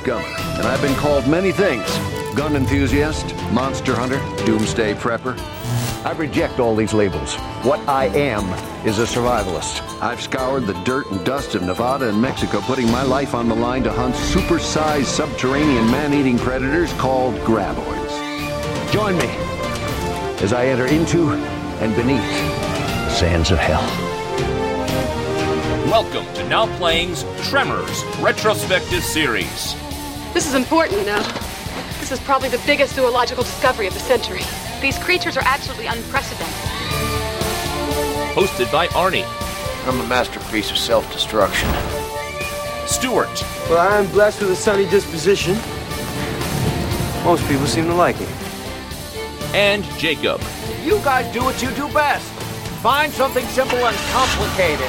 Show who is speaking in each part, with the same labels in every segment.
Speaker 1: Gummer, and I've been called many things gun enthusiast, monster hunter, doomsday prepper. I reject all these labels. What I am is a survivalist. I've scoured the dirt and dust of Nevada and Mexico, putting my life on the line to hunt supersized subterranean man eating predators called graboids. Join me as I enter into and beneath the sands of hell.
Speaker 2: Welcome to Now Playing's Tremors Retrospective Series.
Speaker 3: This is important now. This is probably the biggest zoological discovery of the century. These creatures are absolutely unprecedented.
Speaker 2: Hosted by Arnie,
Speaker 4: I'm a masterpiece of self destruction.
Speaker 2: Stuart,
Speaker 5: Well, I'm blessed with a sunny disposition. Most people seem to like it.
Speaker 2: and Jacob.
Speaker 6: You guys do what you do best. Find something simple and complicated.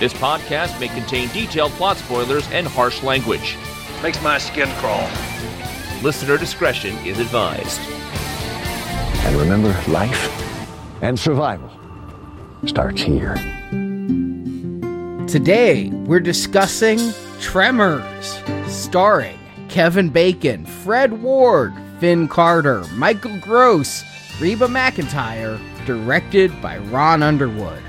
Speaker 2: This podcast may contain detailed plot spoilers and harsh language.
Speaker 4: Makes my skin crawl.
Speaker 2: Listener discretion is advised.
Speaker 1: And remember, life and survival starts here.
Speaker 7: Today, we're discussing Tremors, starring Kevin Bacon, Fred Ward, Finn Carter, Michael Gross, Reba McEntire, directed by Ron Underwood.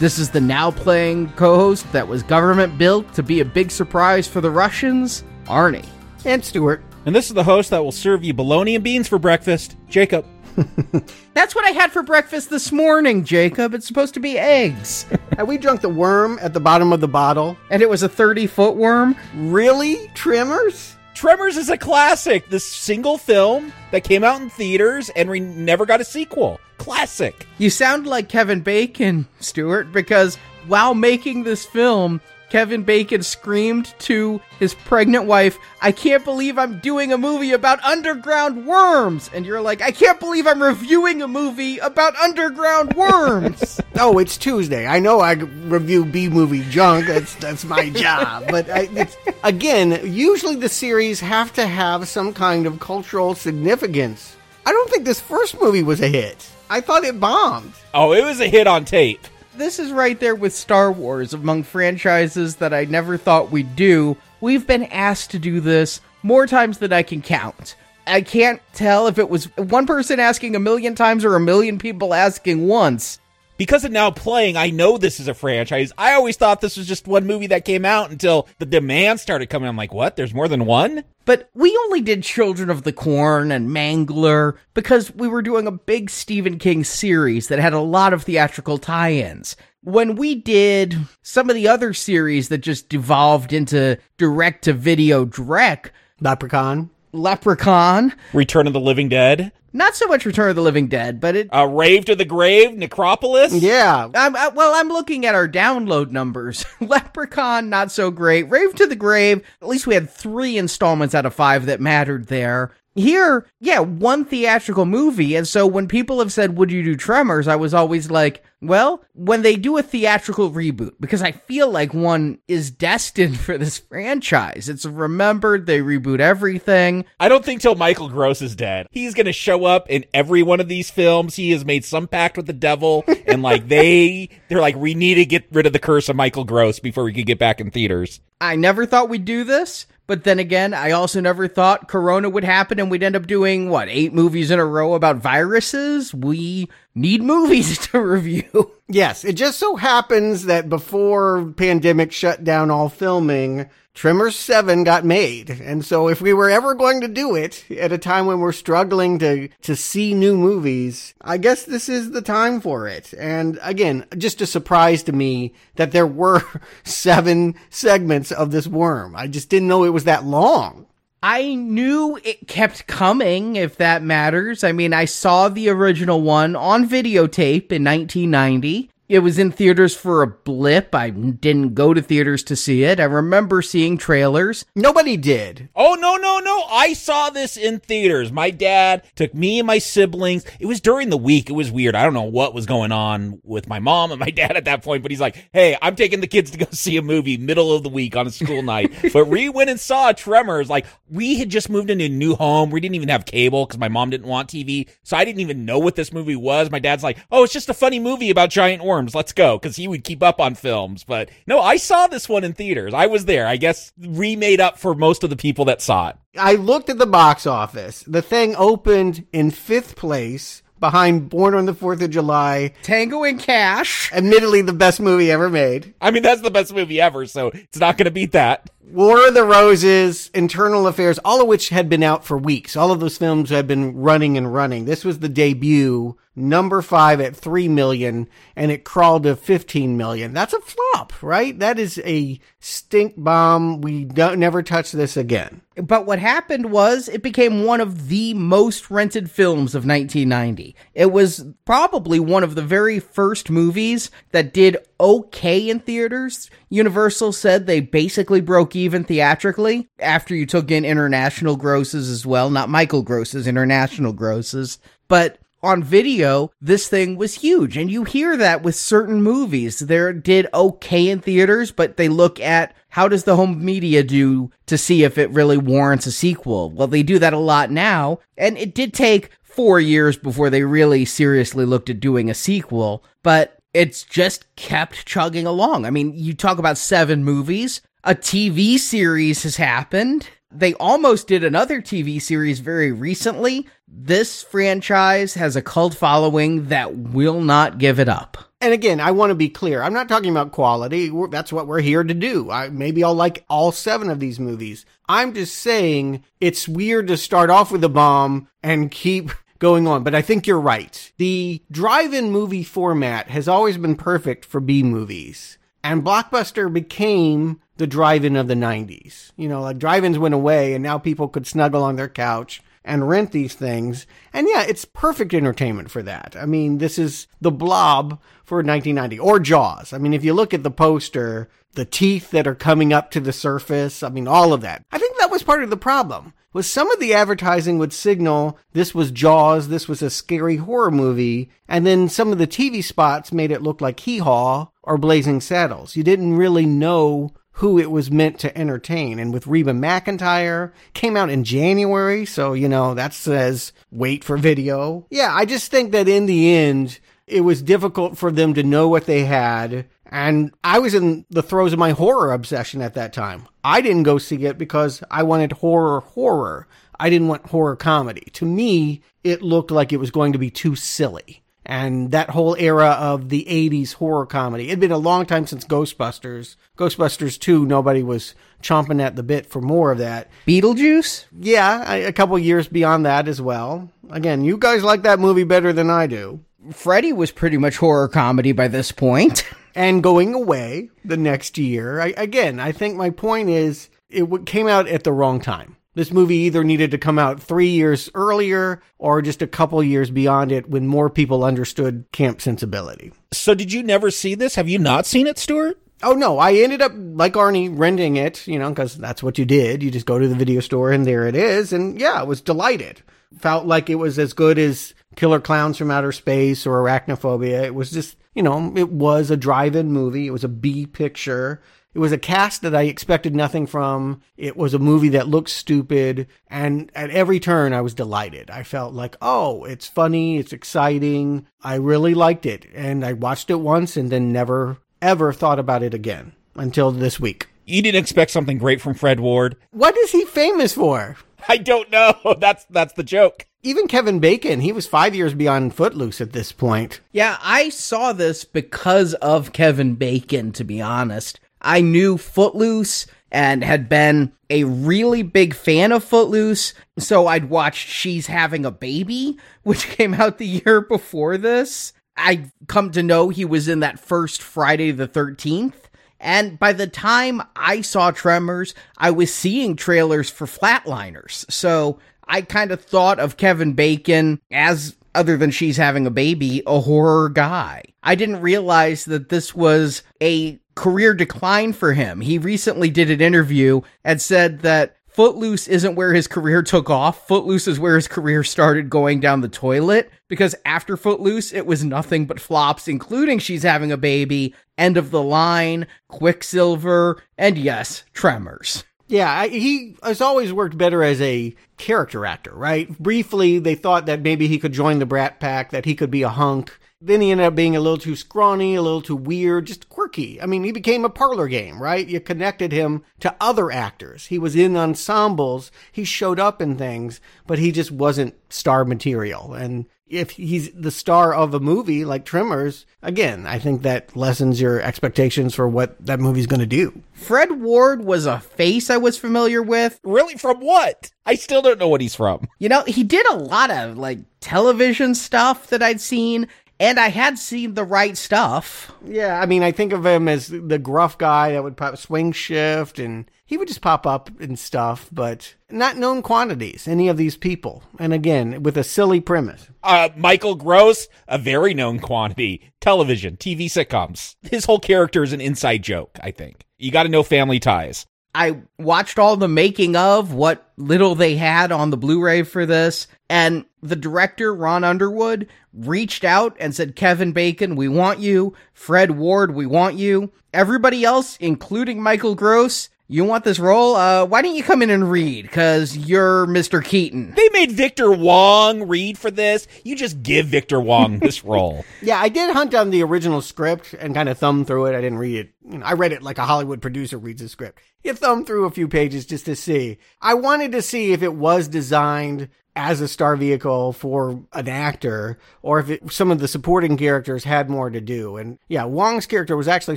Speaker 7: This is the now playing co host that was government built to be a big surprise for the Russians, Arnie.
Speaker 8: And Stuart.
Speaker 9: And this is the host that will serve you bologna and beans for breakfast, Jacob.
Speaker 7: That's what I had for breakfast this morning, Jacob. It's supposed to be eggs.
Speaker 8: Have we drunk the worm at the bottom of the bottle?
Speaker 7: and it was a 30 foot worm.
Speaker 8: Really? Trimmers?
Speaker 9: Tremors is a classic. This single film that came out in theaters and we never got a sequel. Classic.
Speaker 7: You sound like Kevin Bacon, Stuart, because while making this film, Kevin Bacon screamed to his pregnant wife, I can't believe I'm doing a movie about underground worms. And you're like, I can't believe I'm reviewing a movie about underground worms.
Speaker 8: Oh, it's Tuesday. I know I review B movie junk. That's that's my job. But I, it's, again, usually the series have to have some kind of cultural significance. I don't think this first movie was a hit. I thought it bombed.
Speaker 9: Oh, it was a hit on tape.
Speaker 7: This is right there with Star Wars among franchises that I never thought we'd do. We've been asked to do this more times than I can count. I can't tell if it was one person asking a million times or a million people asking once.
Speaker 9: Because of now playing, I know this is a franchise. I always thought this was just one movie that came out until the demand started coming. I'm like, what? There's more than one?
Speaker 7: But we only did Children of the Corn and Mangler because we were doing a big Stephen King series that had a lot of theatrical tie ins. When we did some of the other series that just devolved into direct to video Drek,
Speaker 8: Leprechaun.
Speaker 7: Leprechaun,
Speaker 9: Return of the Living Dead,
Speaker 7: not so much Return of the Living Dead, but it.
Speaker 9: uh, Rave to the Grave, Necropolis.
Speaker 8: Yeah.
Speaker 7: I'm, I, well, I'm looking at our download numbers. Leprechaun, not so great. Rave to the Grave, at least we had three installments out of five that mattered there. Here, yeah, one theatrical movie. And so when people have said, Would you do Tremors? I was always like, Well, when they do a theatrical reboot, because I feel like one is destined for this franchise. It's remembered, they reboot everything.
Speaker 9: I don't think till Michael Gross is dead. He's going to show up in every one of these films. He has made some pact with the devil and like they they're like we need to get rid of the curse of Michael Gross before we could get back in theaters.
Speaker 7: I never thought we'd do this, but then again, I also never thought Corona would happen and we'd end up doing, what, eight movies in a row about viruses? We need movies to review.
Speaker 8: Yes, it just so happens that before pandemic shut down all filming, Tremors 7 got made. And so if we were ever going to do it at a time when we're struggling to, to see new movies, I guess this is the time for it. And again, just a surprise to me that there were seven segments of this worm. I just didn't know it was that long.
Speaker 7: I knew it kept coming, if that matters. I mean, I saw the original one on videotape in 1990. It was in theaters for a blip. I didn't go to theaters to see it. I remember seeing trailers.
Speaker 8: Nobody did.
Speaker 9: Oh no no no! I saw this in theaters. My dad took me and my siblings. It was during the week. It was weird. I don't know what was going on with my mom and my dad at that point, but he's like, "Hey, I'm taking the kids to go see a movie middle of the week on a school night." But we went and saw Tremors. Like we had just moved into a new home. We didn't even have cable because my mom didn't want TV, so I didn't even know what this movie was. My dad's like, "Oh, it's just a funny movie about giant worms." Worms. Let's go. Cause he would keep up on films. But no, I saw this one in theaters. I was there. I guess remade up for most of the people that saw it.
Speaker 8: I looked at the box office. The thing opened in fifth place behind Born on the Fourth of July.
Speaker 7: Tango and Cash.
Speaker 8: Admittedly, the best movie ever made.
Speaker 9: I mean, that's the best movie ever, so it's not going to beat that.
Speaker 8: War of the Roses, Internal Affairs, all of which had been out for weeks. All of those films had been running and running. This was the debut, number five at three million, and it crawled to 15 million. That's a flop, right? That is a stink bomb. We don't never touch this again.
Speaker 7: But what happened was it became one of the most rented films of 1990. It was probably one of the very first movies that did okay in theaters. Universal said they basically broke even theatrically after you took in international grosses as well, not Michael grosses, international grosses. But on video, this thing was huge. And you hear that with certain movies. They did okay in theaters, but they look at how does the home media do to see if it really warrants a sequel. Well, they do that a lot now. And it did take four years before they really seriously looked at doing a sequel, but it's just kept chugging along. I mean, you talk about seven movies, a TV series has happened. They almost did another TV series very recently. This franchise has a cult following that will not give it up.
Speaker 8: And again, I want to be clear. I'm not talking about quality. That's what we're here to do. I, maybe I'll like all seven of these movies. I'm just saying it's weird to start off with a bomb and keep going on. But I think you're right. The drive-in movie format has always been perfect for B movies. And Blockbuster became the drive-in of the 90s. You know, like drive-ins went away and now people could snuggle on their couch and rent these things. And yeah, it's perfect entertainment for that. I mean, this is the blob for 1990 or Jaws. I mean, if you look at the poster, the teeth that are coming up to the surface, I mean, all of that. I think that was part of the problem. Was some of the advertising would signal this was Jaws, this was a scary horror movie, and then some of the TV spots made it look like Hee Haw or Blazing Saddles. You didn't really know who it was meant to entertain. And with Reba McEntire, came out in January, so you know that says wait for video. Yeah, I just think that in the end, it was difficult for them to know what they had. And I was in the throes of my horror obsession at that time. I didn't go see it because I wanted horror horror. I didn't want horror comedy. To me, it looked like it was going to be too silly and that whole era of the 80s horror comedy. It'd been a long time since Ghostbusters. Ghostbusters 2, nobody was chomping at the bit for more of that.
Speaker 7: Beetlejuice?
Speaker 8: Yeah, a couple years beyond that as well. Again, you guys like that movie better than I do.
Speaker 7: Freddy was pretty much horror comedy by this point.
Speaker 8: and going away the next year. I, again, I think my point is it came out at the wrong time. This movie either needed to come out three years earlier or just a couple years beyond it when more people understood camp sensibility.
Speaker 9: So, did you never see this? Have you not seen it, Stuart?
Speaker 8: Oh, no. I ended up, like Arnie, renting it, you know, because that's what you did. You just go to the video store and there it is. And yeah, I was delighted. Felt like it was as good as Killer Clowns from Outer Space or Arachnophobia. It was just, you know, it was a drive in movie, it was a B picture. It was a cast that I expected nothing from. It was a movie that looked stupid. And at every turn, I was delighted. I felt like, oh, it's funny. It's exciting. I really liked it. And I watched it once and then never, ever thought about it again until this week.
Speaker 9: You didn't expect something great from Fred Ward.
Speaker 8: What is he famous for?
Speaker 9: I don't know. That's that's the joke.
Speaker 8: Even Kevin Bacon, he was five years beyond Footloose at this point.
Speaker 7: Yeah, I saw this because of Kevin Bacon, to be honest. I knew Footloose and had been a really big fan of Footloose. So I'd watched She's Having a Baby, which came out the year before this. I'd come to know he was in that first Friday the 13th. And by the time I saw Tremors, I was seeing trailers for Flatliners. So I kind of thought of Kevin Bacon as, other than she's having a baby, a horror guy. I didn't realize that this was a career decline for him. He recently did an interview and said that Footloose isn't where his career took off. Footloose is where his career started going down the toilet because after Footloose, it was nothing but flops, including She's Having a Baby, End of the Line, Quicksilver, and yes, Tremors.
Speaker 8: Yeah, he has always worked better as a character actor, right? Briefly, they thought that maybe he could join the Brat Pack, that he could be a hunk. Then he ended up being a little too scrawny, a little too weird, just quirky. I mean, he became a parlor game, right? You connected him to other actors. He was in ensembles. He showed up in things, but he just wasn't star material. And if he's the star of a movie like Tremors, again, I think that lessens your expectations for what that movie's going to do.
Speaker 7: Fred Ward was a face I was familiar with.
Speaker 9: Really? From what? I still don't know what he's from.
Speaker 7: You know, he did a lot of like television stuff that I'd seen, and I had seen the right stuff.
Speaker 8: Yeah, I mean, I think of him as the gruff guy that would pop swing shift, and he would just pop up and stuff, but not known quantities, any of these people. And again, with a silly premise.
Speaker 9: Uh, Michael Gross, a very known quantity. Television, TV sitcoms. His whole character is an inside joke, I think. You got to know family ties.
Speaker 7: I watched all the making of what little they had on the Blu-ray for this, and the director Ron Underwood reached out and said, "Kevin Bacon, we want you. Fred Ward, we want you. Everybody else, including Michael Gross, you want this role? Uh, why don't you come in and read? Because you're Mr. Keaton.
Speaker 9: They made Victor Wong read for this. You just give Victor Wong this role.
Speaker 8: Yeah, I did hunt down the original script and kind of thumb through it. I didn't read it. You know, I read it like a Hollywood producer reads a script. You thumb through a few pages just to see. I wanted to see if it was designed as a star vehicle for an actor or if it, some of the supporting characters had more to do. And yeah, Wong's character was actually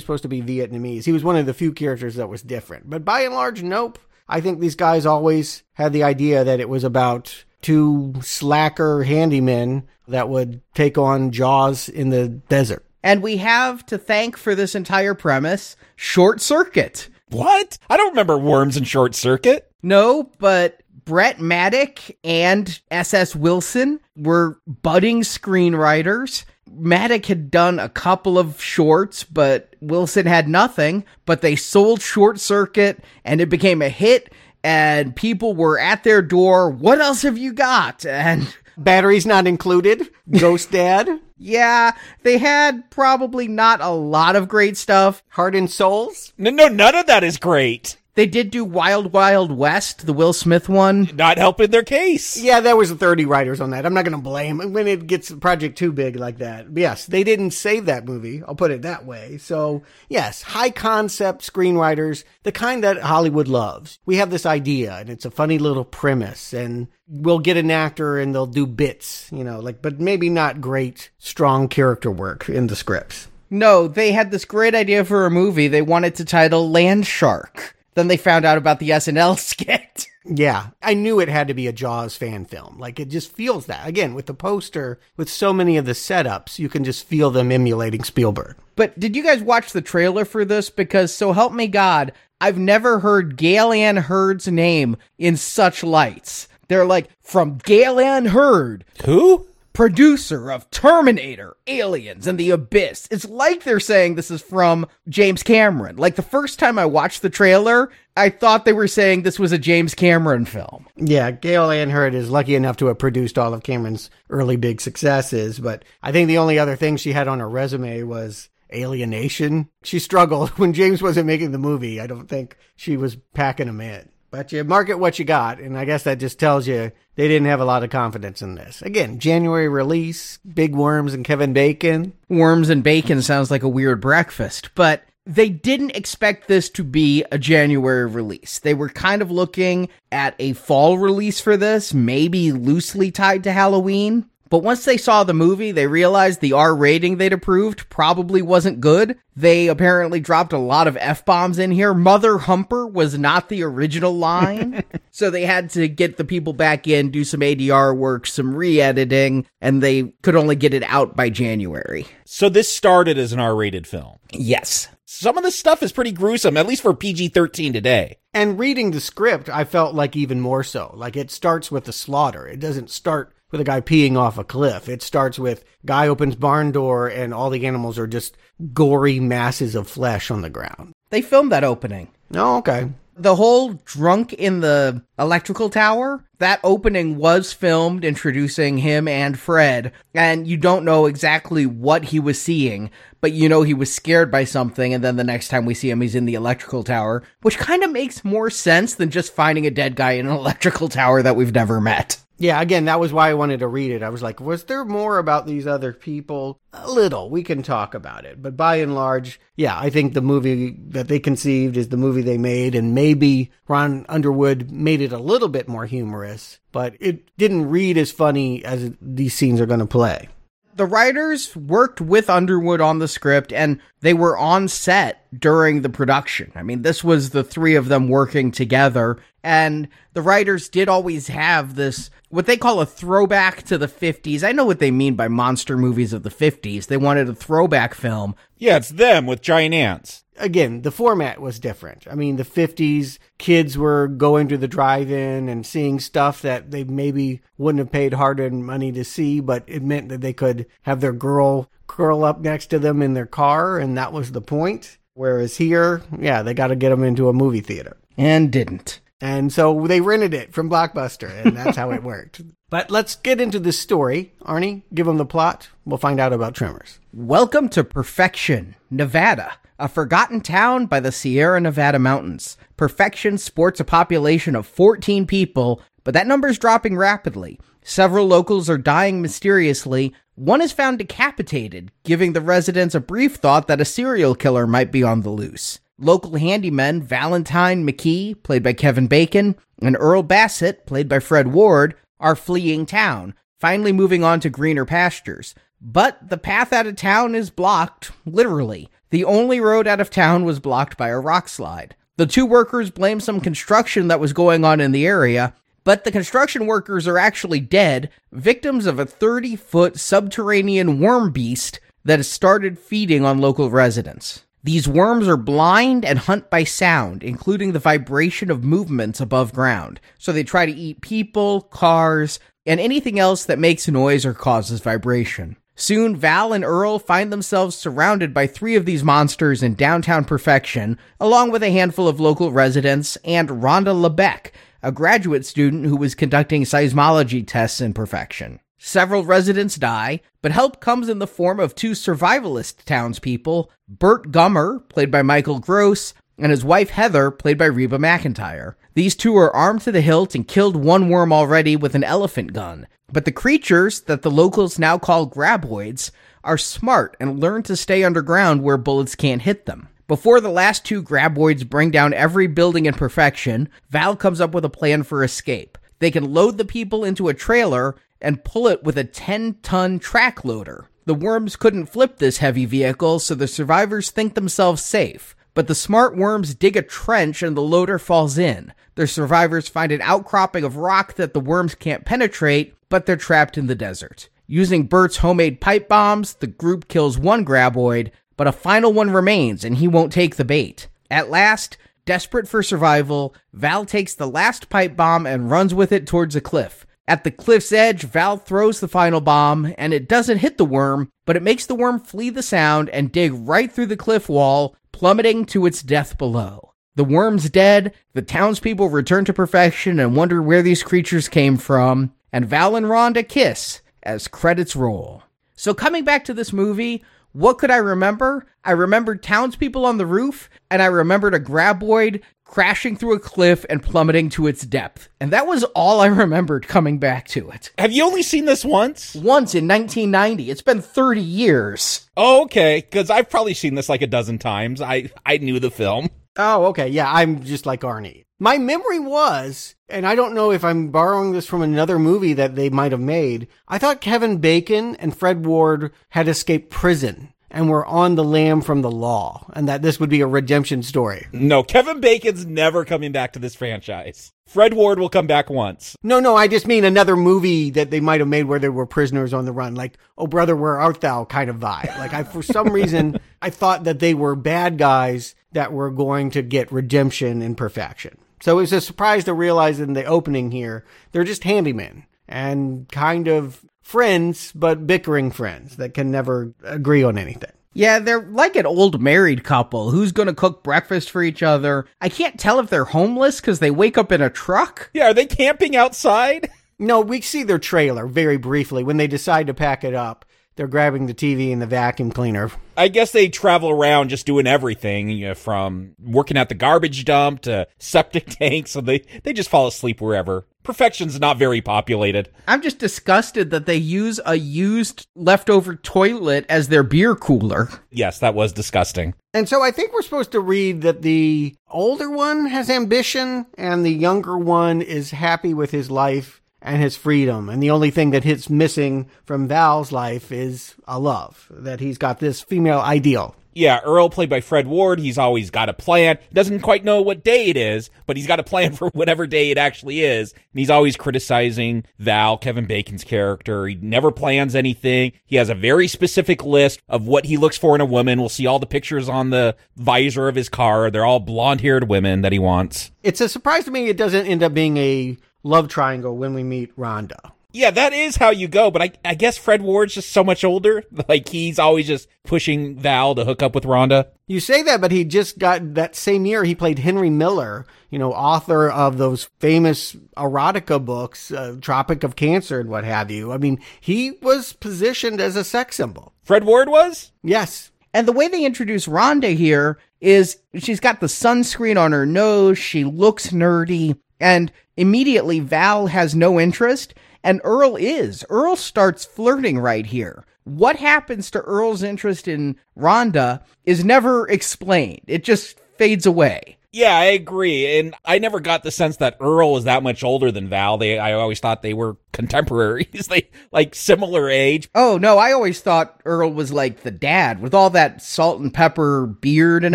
Speaker 8: supposed to be Vietnamese. He was one of the few characters that was different. But by and large, nope. I think these guys always had the idea that it was about two slacker handymen that would take on Jaws in the desert.
Speaker 7: And we have to thank for this entire premise Short Circuit.
Speaker 9: What? I don't remember Worms and Short Circuit.
Speaker 7: No, but Brent Maddock and S.S. Wilson were budding screenwriters. Maddock had done a couple of shorts, but Wilson had nothing. But they sold Short Circuit and it became a hit, and people were at their door. What else have you got? And
Speaker 8: Batteries not included. Ghost Dad.
Speaker 7: yeah, they had probably not a lot of great stuff.
Speaker 8: Heart and Souls.
Speaker 9: No, no, none of that is great.
Speaker 7: They did do Wild Wild West, the Will Smith one.
Speaker 9: Not helping their case.
Speaker 8: Yeah, there was 30 writers on that. I'm not going to blame when it gets a project too big like that. But yes, they didn't save that movie. I'll put it that way. So yes, high concept screenwriters, the kind that Hollywood loves. We have this idea and it's a funny little premise and we'll get an actor and they'll do bits, you know, like, but maybe not great, strong character work in the scripts.
Speaker 7: No, they had this great idea for a movie they wanted to title Land Shark. Then they found out about the SNL skit.
Speaker 8: Yeah, I knew it had to be a Jaws fan film. Like it just feels that. Again, with the poster, with so many of the setups, you can just feel them emulating Spielberg.
Speaker 7: But did you guys watch the trailer for this? Because so help me God, I've never heard Gale Anne Hurd's name in such lights. They're like, from Gale Anne Hurd,
Speaker 9: Who?
Speaker 7: Producer of Terminator, Aliens, and The Abyss. It's like they're saying this is from James Cameron. Like the first time I watched the trailer, I thought they were saying this was a James Cameron film.
Speaker 8: Yeah, Gale Anne Hurd is lucky enough to have produced all of Cameron's early big successes, but I think the only other thing she had on her resume was Alien Nation. She struggled when James wasn't making the movie. I don't think she was packing them in. But you market what you got, and I guess that just tells you they didn't have a lot of confidence in this. Again, January release, Big Worms and Kevin Bacon.
Speaker 7: Worms and bacon sounds like a weird breakfast, but they didn't expect this to be a January release. They were kind of looking at a fall release for this, maybe loosely tied to Halloween. But once they saw the movie, they realized the R rating they'd approved probably wasn't good. They apparently dropped a lot of F bombs in here. Mother Humper was not the original line. so they had to get the people back in, do some ADR work, some re editing, and they could only get it out by January.
Speaker 9: So this started as an R-rated film.
Speaker 7: Yes.
Speaker 9: Some of this stuff is pretty gruesome, at least for PG-13 today.
Speaker 8: And reading the script, I felt like even more so. Like it starts with the slaughter. It doesn't start with a guy peeing off a cliff. It starts with guy opens barn door and all the animals are just gory masses of flesh on the ground.
Speaker 7: They filmed that opening.
Speaker 8: Oh, okay.
Speaker 7: The whole drunk in the electrical tower, that opening was filmed introducing him and Fred, and you don't know exactly what he was seeing, but you know he was scared by something, and then the next time we see him, he's in the electrical tower, which kind of makes more sense than just finding a dead guy in an electrical tower that we've never met.
Speaker 8: Yeah, again, that was why I wanted to read it. I was like, was there more about these other people? A little. We can talk about it. But by and large, yeah, I think the movie that they conceived is the movie they made, and maybe Ron Underwood made it a little bit more humorous, but it didn't read as funny as these scenes are going to play
Speaker 7: the writers worked with Underwood on the script and they were on set during the production. I mean, this was the three of them working together and the writers did always have this what they call a throwback to the 50s. I know what they mean by monster movies of the 50s. They wanted a throwback film.
Speaker 9: Yeah, it's them with giant ants
Speaker 8: again, the format was different. I mean, the 50s, kids were going to the drive in and seeing stuff that they maybe wouldn't have paid hard earned money to see, but it meant that they could have their girl curl up next to them in their car, and that was the point. Whereas here, yeah, they got to get them into a movie theater.
Speaker 7: And didn't.
Speaker 8: And so they rented it from Blockbuster, and that's how it worked. But let's get into the story. Arnie, give them the plot. We'll find out about Tremors.
Speaker 7: Welcome to Perfection, Nevada a forgotten town by the Sierra Nevada mountains. Perfection sports a population of 14 people, but that number is dropping rapidly. Several locals are dying mysteriously. One is found decapitated, giving the residents a brief thought that a serial killer might be on the loose. Local handymen Valentine McKee, played by Kevin Bacon, and Earl Bassett, played by Fred Ward, are fleeing town, finally moving on to greener pastures. But the path out of town is blocked, literally. The only road out of town was blocked by a rock slide. The two workers blame some construction that was going on in the area, but the construction workers are actually dead, victims of a 30 foot subterranean worm beast that has started feeding on local residents. These worms are blind and hunt by sound, including the vibration of movements above ground. So they try to eat people, cars, and anything else that makes noise or causes vibration. Soon, Val and Earl find themselves surrounded by three of these monsters in downtown Perfection, along with a handful of local residents and Rhonda LeBeck, a graduate student who was conducting seismology tests in Perfection. Several residents die, but help comes in the form of two survivalist townspeople, Burt Gummer, played by Michael Gross, and his wife Heather, played by Reba McEntire. These two are armed to the hilt and killed one worm already with an elephant gun. But the creatures that the locals now call graboids are smart and learn to stay underground where bullets can't hit them. Before the last two graboids bring down every building in perfection, Val comes up with a plan for escape. They can load the people into a trailer and pull it with a 10 ton track loader. The worms couldn't flip this heavy vehicle, so the survivors think themselves safe. But the smart worms dig a trench and the loader falls in. The survivors find an outcropping of rock that the worms can't penetrate, but they're trapped in the desert. Using Burt's homemade pipe bombs, the group kills one graboid, but a final one remains and he won't take the bait. At last, desperate for survival, Val takes the last pipe bomb and runs with it towards a cliff. At the cliff's edge, Val throws the final bomb, and it doesn't hit the worm, but it makes the worm flee the sound and dig right through the cliff wall, plummeting to its death below. The worm's dead, the townspeople return to perfection and wonder where these creatures came from, and Val and Rhonda kiss as credits roll. So, coming back to this movie, what could I remember? I remembered townspeople on the roof, and I remembered a graboid crashing through a cliff and plummeting to its depth. And that was all I remembered coming back to it.
Speaker 9: Have you only seen this once?
Speaker 7: Once in 1990. It's been 30 years.
Speaker 9: Oh, okay, because I've probably seen this like a dozen times. I, I knew the film.
Speaker 8: Oh, okay. Yeah, I'm just like Arnie. My memory was, and I don't know if I'm borrowing this from another movie that they might have made. I thought Kevin Bacon and Fred Ward had escaped prison and were on the lam from the law, and that this would be a redemption story.
Speaker 9: No, Kevin Bacon's never coming back to this franchise. Fred Ward will come back once.
Speaker 8: No, no, I just mean another movie that they might have made where there were prisoners on the run, like "Oh brother, where art thou?" kind of vibe. Like I, for some reason, I thought that they were bad guys that were going to get redemption and perfection. So it was a surprise to realize in the opening here, they're just handymen and kind of friends, but bickering friends that can never agree on anything.
Speaker 7: Yeah, they're like an old married couple. Who's going to cook breakfast for each other? I can't tell if they're homeless because they wake up in a truck.
Speaker 9: Yeah, are they camping outside?
Speaker 8: No, we see their trailer very briefly when they decide to pack it up. They're grabbing the TV and the vacuum cleaner.
Speaker 9: I guess they travel around just doing everything, you know, from working at the garbage dump to septic tanks. So they, they just fall asleep wherever. Perfection's not very populated.
Speaker 7: I'm just disgusted that they use a used leftover toilet as their beer cooler.
Speaker 9: Yes, that was disgusting.
Speaker 8: And so I think we're supposed to read that the older one has ambition and the younger one is happy with his life and his freedom. And the only thing that hits missing from Val's life is a love, that he's got this female ideal.
Speaker 9: Yeah, Earl, played by Fred Ward, he's always got a plan. He doesn't quite know what day it is, but he's got a plan for whatever day it actually is. And he's always criticizing Val, Kevin Bacon's character. He never plans anything. He has a very specific list of what he looks for in a woman. We'll see all the pictures on the visor of his car. They're all blonde haired women that he wants.
Speaker 8: It's a surprise to me it doesn't end up being a love triangle when we meet Rhonda.
Speaker 9: Yeah, that is how you go, but I, I guess Fred Ward's just so much older. Like he's always just pushing Val to hook up with Rhonda.
Speaker 8: You say that, but he just got that same year he played Henry Miller, you know, author of those famous erotica books, uh, Tropic of Cancer and what have you. I mean, he was positioned as a sex symbol.
Speaker 9: Fred Ward was?
Speaker 8: Yes.
Speaker 7: And the way they introduce Rhonda here is she's got the sunscreen on her nose, she looks nerdy, and immediately Val has no interest, and Earl is. Earl starts flirting right here. What happens to Earl's interest in Rhonda is never explained. It just fades away.
Speaker 9: Yeah, I agree. And I never got the sense that Earl was that much older than Val. They I always thought they were contemporaries. they like similar age.
Speaker 7: Oh no, I always thought Earl was like the dad with all that salt and pepper beard and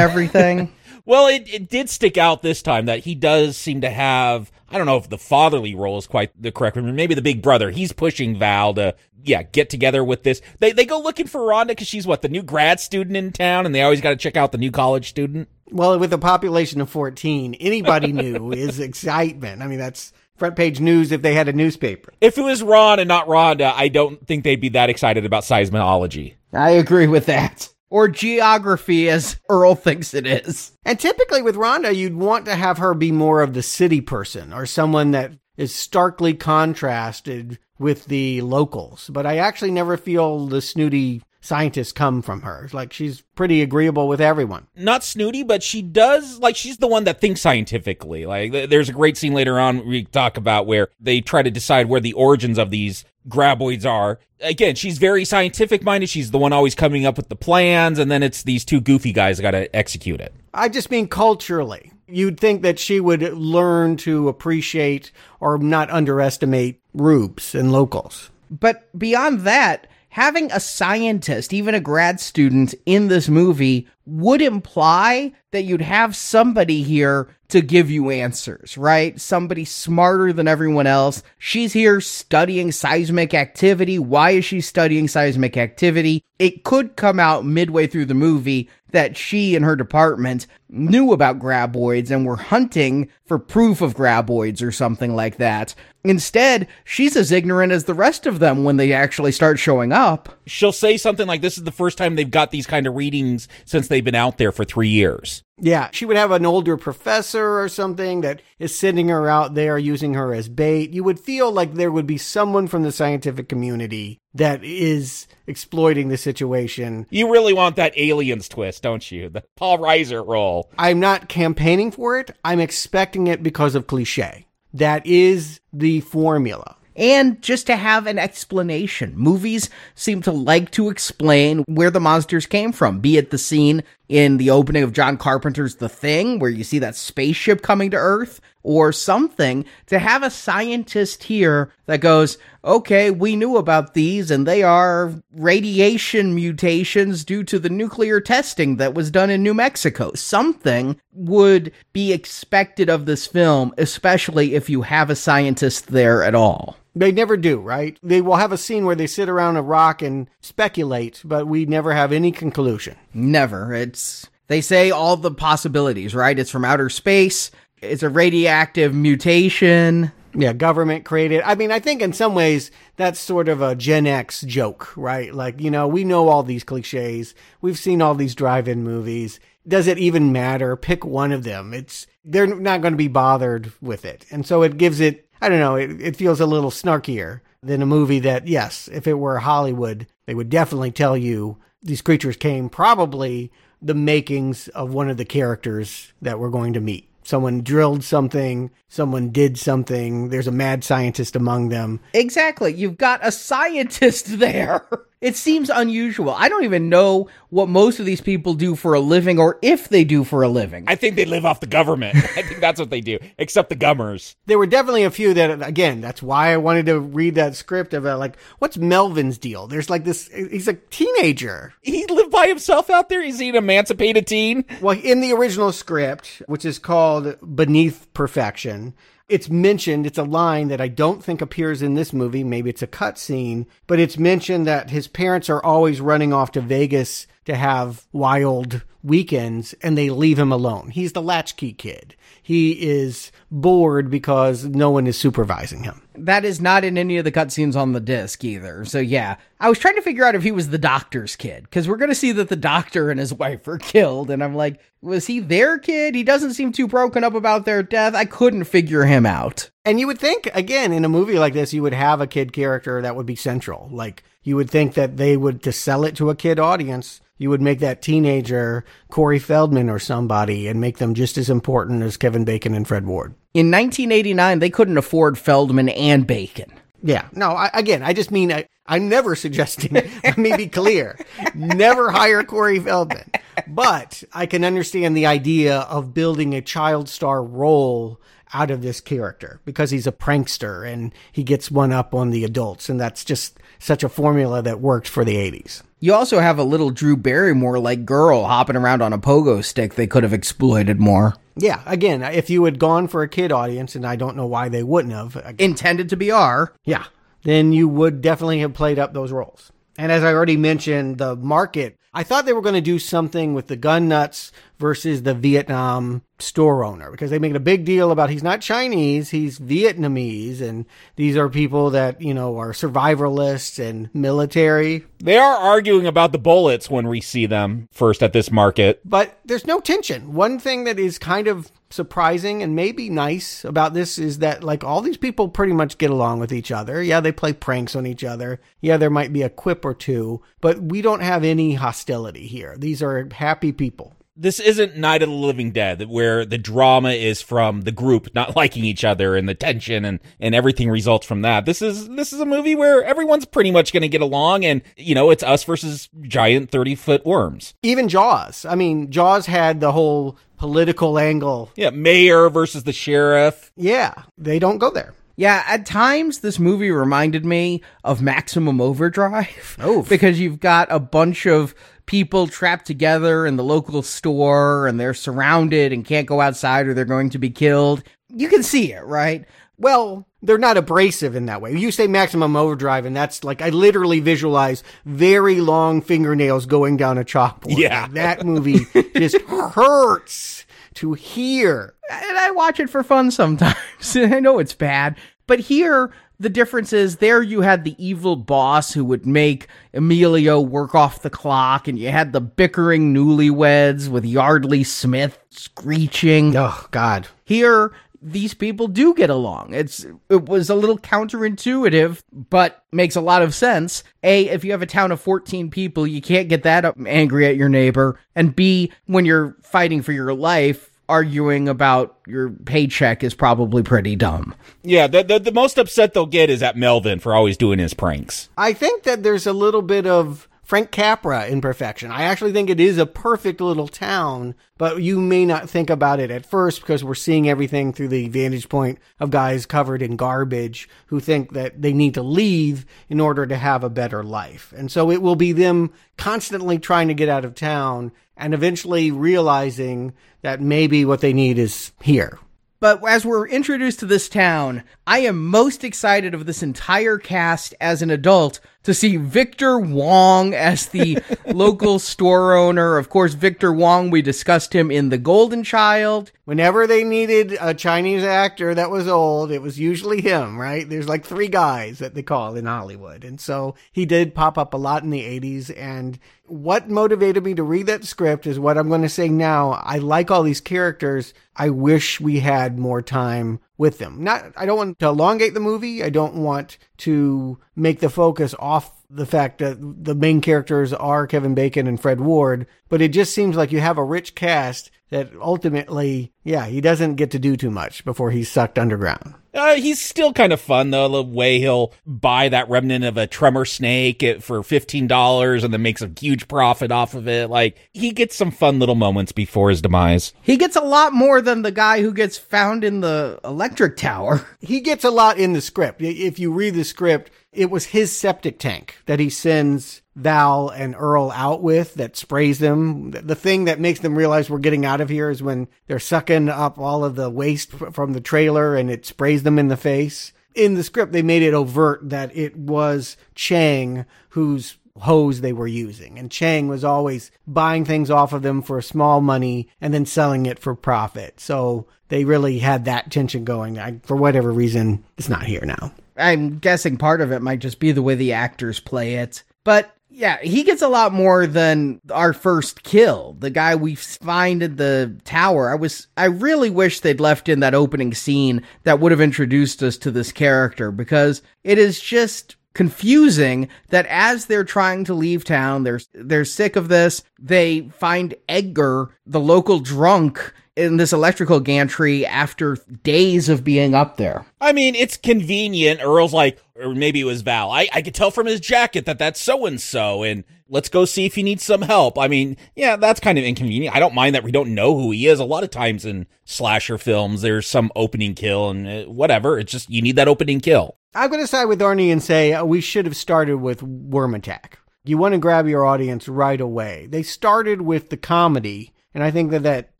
Speaker 7: everything.
Speaker 9: well, it, it did stick out this time that he does seem to have I don't know if the fatherly role is quite the correct one. Maybe the big brother. He's pushing Val to, yeah, get together with this. They they go looking for Rhonda because she's what the new grad student in town, and they always got to check out the new college student.
Speaker 8: Well, with a population of fourteen, anybody new is excitement. I mean, that's front page news if they had a newspaper.
Speaker 9: If it was Ron and not Rhonda, I don't think they'd be that excited about seismology.
Speaker 7: I agree with that or geography as Earl thinks it is.
Speaker 8: And typically with Rhonda, you'd want to have her be more of the city person or someone that is starkly contrasted with the locals. But I actually never feel the snooty scientists come from her. Like she's pretty agreeable with everyone.
Speaker 9: Not snooty, but she does like she's the one that thinks scientifically. Like there's a great scene later on we talk about where they try to decide where the origins of these graboids are. Again, she's very scientific minded. She's the one always coming up with the plans, and then it's these two goofy guys that got to execute it.
Speaker 8: I just mean culturally. You'd think that she would learn to appreciate or not underestimate rubes and locals.
Speaker 7: But beyond that, having a scientist, even a grad student in this movie would imply that you'd have somebody here to give you answers, right? Somebody smarter than everyone else. She's here studying seismic activity. Why is she studying seismic activity? It could come out midway through the movie that she and her department knew about graboids and were hunting for proof of graboids or something like that. Instead, she's as ignorant as the rest of them when they actually start showing up.
Speaker 9: She'll say something like, This is the first time they've got these kind of readings since they've been out there for three years.
Speaker 8: Yeah, she would have an older professor or something that is sending her out there using her as bait. You would feel like there would be someone from the scientific community that is exploiting the situation.
Speaker 9: You really want that aliens twist, don't you? The Paul Reiser role.
Speaker 8: I'm not campaigning for it. I'm expecting it because of cliche. That is the formula
Speaker 7: and just to have an explanation. Movies seem to like to explain where the monsters came from, be it the scene in the opening of John Carpenter's The Thing, where you see that spaceship coming to Earth, or something, to have a scientist here that goes, okay, we knew about these and they are radiation mutations due to the nuclear testing that was done in New Mexico. Something would be expected of this film, especially if you have a scientist there at all.
Speaker 8: They never do, right? They will have a scene where they sit around a rock and speculate, but we never have any conclusion.
Speaker 7: Never. It's they say all the possibilities, right? It's from outer space. It's a radioactive mutation.
Speaker 8: Yeah, government created. I mean, I think in some ways that's sort of a Gen X joke, right? Like, you know, we know all these cliches. We've seen all these drive-in movies. Does it even matter? Pick one of them. It's they're not going to be bothered with it. And so it gives it I don't know, it, it feels a little snarkier than a movie that yes, if it were Hollywood, they would definitely tell you these creatures came probably the makings of one of the characters that we're going to meet. Someone drilled something, someone did something, there's a mad scientist among them.
Speaker 7: Exactly. You've got a scientist there. It seems unusual. I don't even know what most of these people do for a living or if they do for a living.
Speaker 9: I think they live off the government. I think that's what they do, except the gummers.
Speaker 8: There were definitely a few that, again, that's why I wanted to read that script about uh, like, what's Melvin's deal? There's like this, he's a teenager.
Speaker 9: He lived by himself out there. Is he an emancipated teen?
Speaker 8: Well, in the original script, which is called Beneath Perfection, it's mentioned, it's a line that I don't think appears in this movie. Maybe it's a cut scene, but it's mentioned that his parents are always running off to Vegas to have wild weekends and they leave him alone. He's the latchkey kid. He is bored because no one is supervising him.
Speaker 7: That is not in any of the cutscenes on the disc either. So yeah, I was trying to figure out if he was the doctor's kid because we're to see that the doctor and his wife were killed, and I'm like, was he their kid? He doesn't seem too broken up about their death. I couldn't figure him out.
Speaker 8: And you would think, again, in a movie like this, you would have a kid character that would be central. Like you would think that they would to sell it to a kid audience you would make that teenager Corey Feldman or somebody and make them just as important as Kevin Bacon and Fred Ward.
Speaker 7: In 1989, they couldn't afford Feldman and Bacon.
Speaker 8: Yeah. No, I, again, I just mean I, I'm never suggesting, let me be clear, never hire Corey Feldman. But I can understand the idea of building a child star role out of this character because he's a prankster and he gets one up on the adults. And that's just such a formula that worked for the 80s.
Speaker 7: You also have a little Drew Barrymore like girl hopping around on a pogo stick they could have exploited more.
Speaker 8: Yeah, again, if you had gone for a kid audience, and I don't know why they wouldn't have.
Speaker 7: Intended to be R.
Speaker 8: Yeah, then you would definitely have played up those roles. And as I already mentioned, the market, I thought they were going to do something with the gun nuts versus the Vietnam store owner because they make a big deal about he's not Chinese, he's Vietnamese, and these are people that, you know, are survivalists and military.
Speaker 9: They are arguing about the bullets when we see them first at this market.
Speaker 8: But there's no tension. One thing that is kind of surprising and maybe nice about this is that like all these people pretty much get along with each other. Yeah, they play pranks on each other. Yeah, there might be a quip or two, but we don't have any hostility here. These are happy people
Speaker 9: this isn't Night of the Living Dead, where the drama is from the group not liking each other and the tension and, and everything results from that. This is this is a movie where everyone's pretty much going to get along, and you know it's us versus giant thirty foot worms.
Speaker 8: Even Jaws. I mean, Jaws had the whole political angle.
Speaker 9: Yeah, mayor versus the sheriff.
Speaker 8: Yeah, they don't go there.
Speaker 7: Yeah, at times this movie reminded me of Maximum Overdrive. Oh, because you've got a bunch of people trapped together in the local store and they're surrounded and can't go outside or they're going to be killed. You can see it, right?
Speaker 8: Well, they're not abrasive in that way. You say maximum overdrive, and that's like I literally visualize very long fingernails going down a chalkboard.
Speaker 9: Yeah,
Speaker 8: that movie just hurts to hear.
Speaker 7: And I watch it for fun sometimes. I know it's bad, but here the difference is there you had the evil boss who would make Emilio work off the clock, and you had the bickering newlyweds with Yeardley Smith screeching.
Speaker 8: Oh, God.
Speaker 7: Here, these people do get along. It's it was a little counterintuitive, but makes a lot of sense. A, if you have a town of 14 people, you can't get that angry at your neighbor. And B, when you're fighting for your life, arguing about your paycheck is probably pretty dumb.
Speaker 9: Yeah, the, the, the most upset they'll get is at Melvin for always doing his pranks.
Speaker 8: I think that there's a little bit of Frank Capra in perfection. I actually think it is a perfect little town, but you may not think about it at first because we're seeing everything through the vantage point of guys covered in garbage who think that they need to leave in order to have a better life. And so it will be them constantly trying to get out of town and eventually realizing that maybe what they need is here.
Speaker 7: But as we're introduced to this town, I am most excited of this entire cast as an adult to see Victor Wong as the local store owner. Of course, Victor Wong, we discussed him in The Golden Child.
Speaker 8: Whenever they needed a Chinese actor that was old, it was usually him, right? There's like three guys that they call in Hollywood. And so he did pop up a lot in the 80s. And what motivated me to read that script is what I'm going to say now. I like all these characters. I wish we had more time with them. Not, I don't want to elongate the movie. I don't want to make the focus off the fact that the main characters are Kevin Bacon and Fred Ward, but it just seems like you have a rich cast that ultimately, yeah, he doesn't get to do too much before he's sucked underground.
Speaker 9: Uh, he's still kind of fun though. The way he'll buy that remnant of a tremor snake for fifteen dollars and then makes a huge profit off of it. Like he gets some fun little moments before his demise.
Speaker 7: He gets a lot more than the guy who gets found in the electric tower.
Speaker 8: He gets a lot in the script. If you read the script, it was his septic tank that he sends Val and Earl out with that sprays them. The thing that makes them realize we're getting out of here is when they're sucking up all of the waste from the trailer and it sprays them in the face. In the script, they made it overt that it was Chang whose hose they were using. And Chang was always buying things off of them for small money and then selling it for profit. So they really had that tension going. I, for whatever reason, it's not here now.
Speaker 7: I'm guessing part of it might just be the way the actors play it. But yeah, he gets a lot more than our first kill. The guy we find in the tower. I was I really wish they'd left in that opening scene that would have introduced us to this character because it is just confusing that as they're trying to leave town, they're they're sick of this. They find Edgar, the local drunk, in this electrical gantry after days of being up there.
Speaker 9: I mean, it's convenient. Earl's like, or maybe it was Val. I, I could tell from his jacket that that's so and so, and let's go see if he needs some help. I mean, yeah, that's kind of inconvenient. I don't mind that we don't know who he is. A lot of times in slasher films, there's some opening kill and uh, whatever. It's just you need that opening kill.
Speaker 8: I'm going to side with Arnie and say uh, we should have started with Worm Attack. You want to grab your audience right away. They started with the comedy and I think that that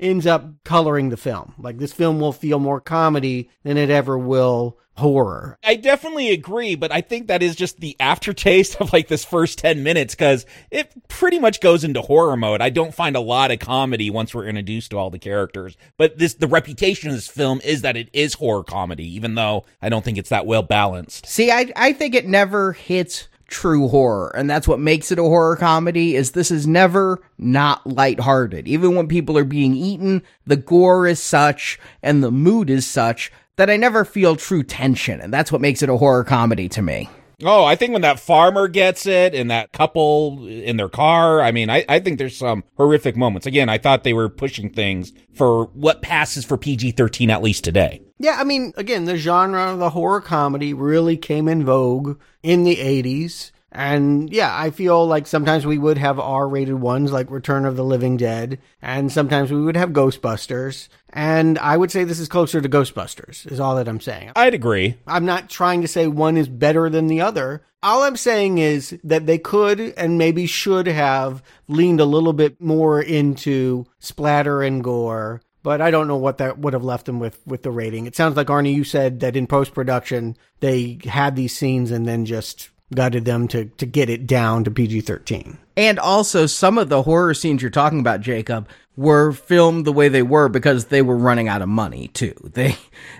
Speaker 8: ends up coloring the film. Like this film will feel more comedy than it ever will horror.
Speaker 9: I definitely agree, but I think that is just the aftertaste of like this first 10 minutes because it pretty much goes into horror mode. I don't find a lot of comedy once we're introduced to all the characters. But this the reputation of this film is that it is horror comedy, even though I don't think it's that well balanced.
Speaker 7: See, I I think it never hits true horror and that's what makes it a horror comedy is this is never not lighthearted even when people are being eaten the gore is such and the mood is such that i never feel true tension and that's what makes it a horror comedy to me
Speaker 9: Oh, I think when that farmer gets it and that couple in their car, I mean, I, I think there's some horrific moments. Again, I thought they were pushing things for what passes for PG 13 at least today.
Speaker 8: Yeah, I mean, again, the genre, of the horror comedy really came in vogue in the 80s. And yeah, I feel like sometimes we would have R rated ones like Return of the Living Dead, and sometimes we would have Ghostbusters. And I would say this is closer to Ghostbusters, is all that I'm saying.
Speaker 9: I'd agree.
Speaker 8: I'm not trying to say one is better than the other. All I'm saying is that they could and maybe should have leaned a little bit more into splatter and gore but I don't know what that would have left them with with the rating. It sounds like Arnie, you said that in post production they had these scenes and then just gutted them to to get it down to PG thirteen.
Speaker 7: And also, some of the horror scenes you're talking about, Jacob, were filmed the way they were because they were running out of money too. They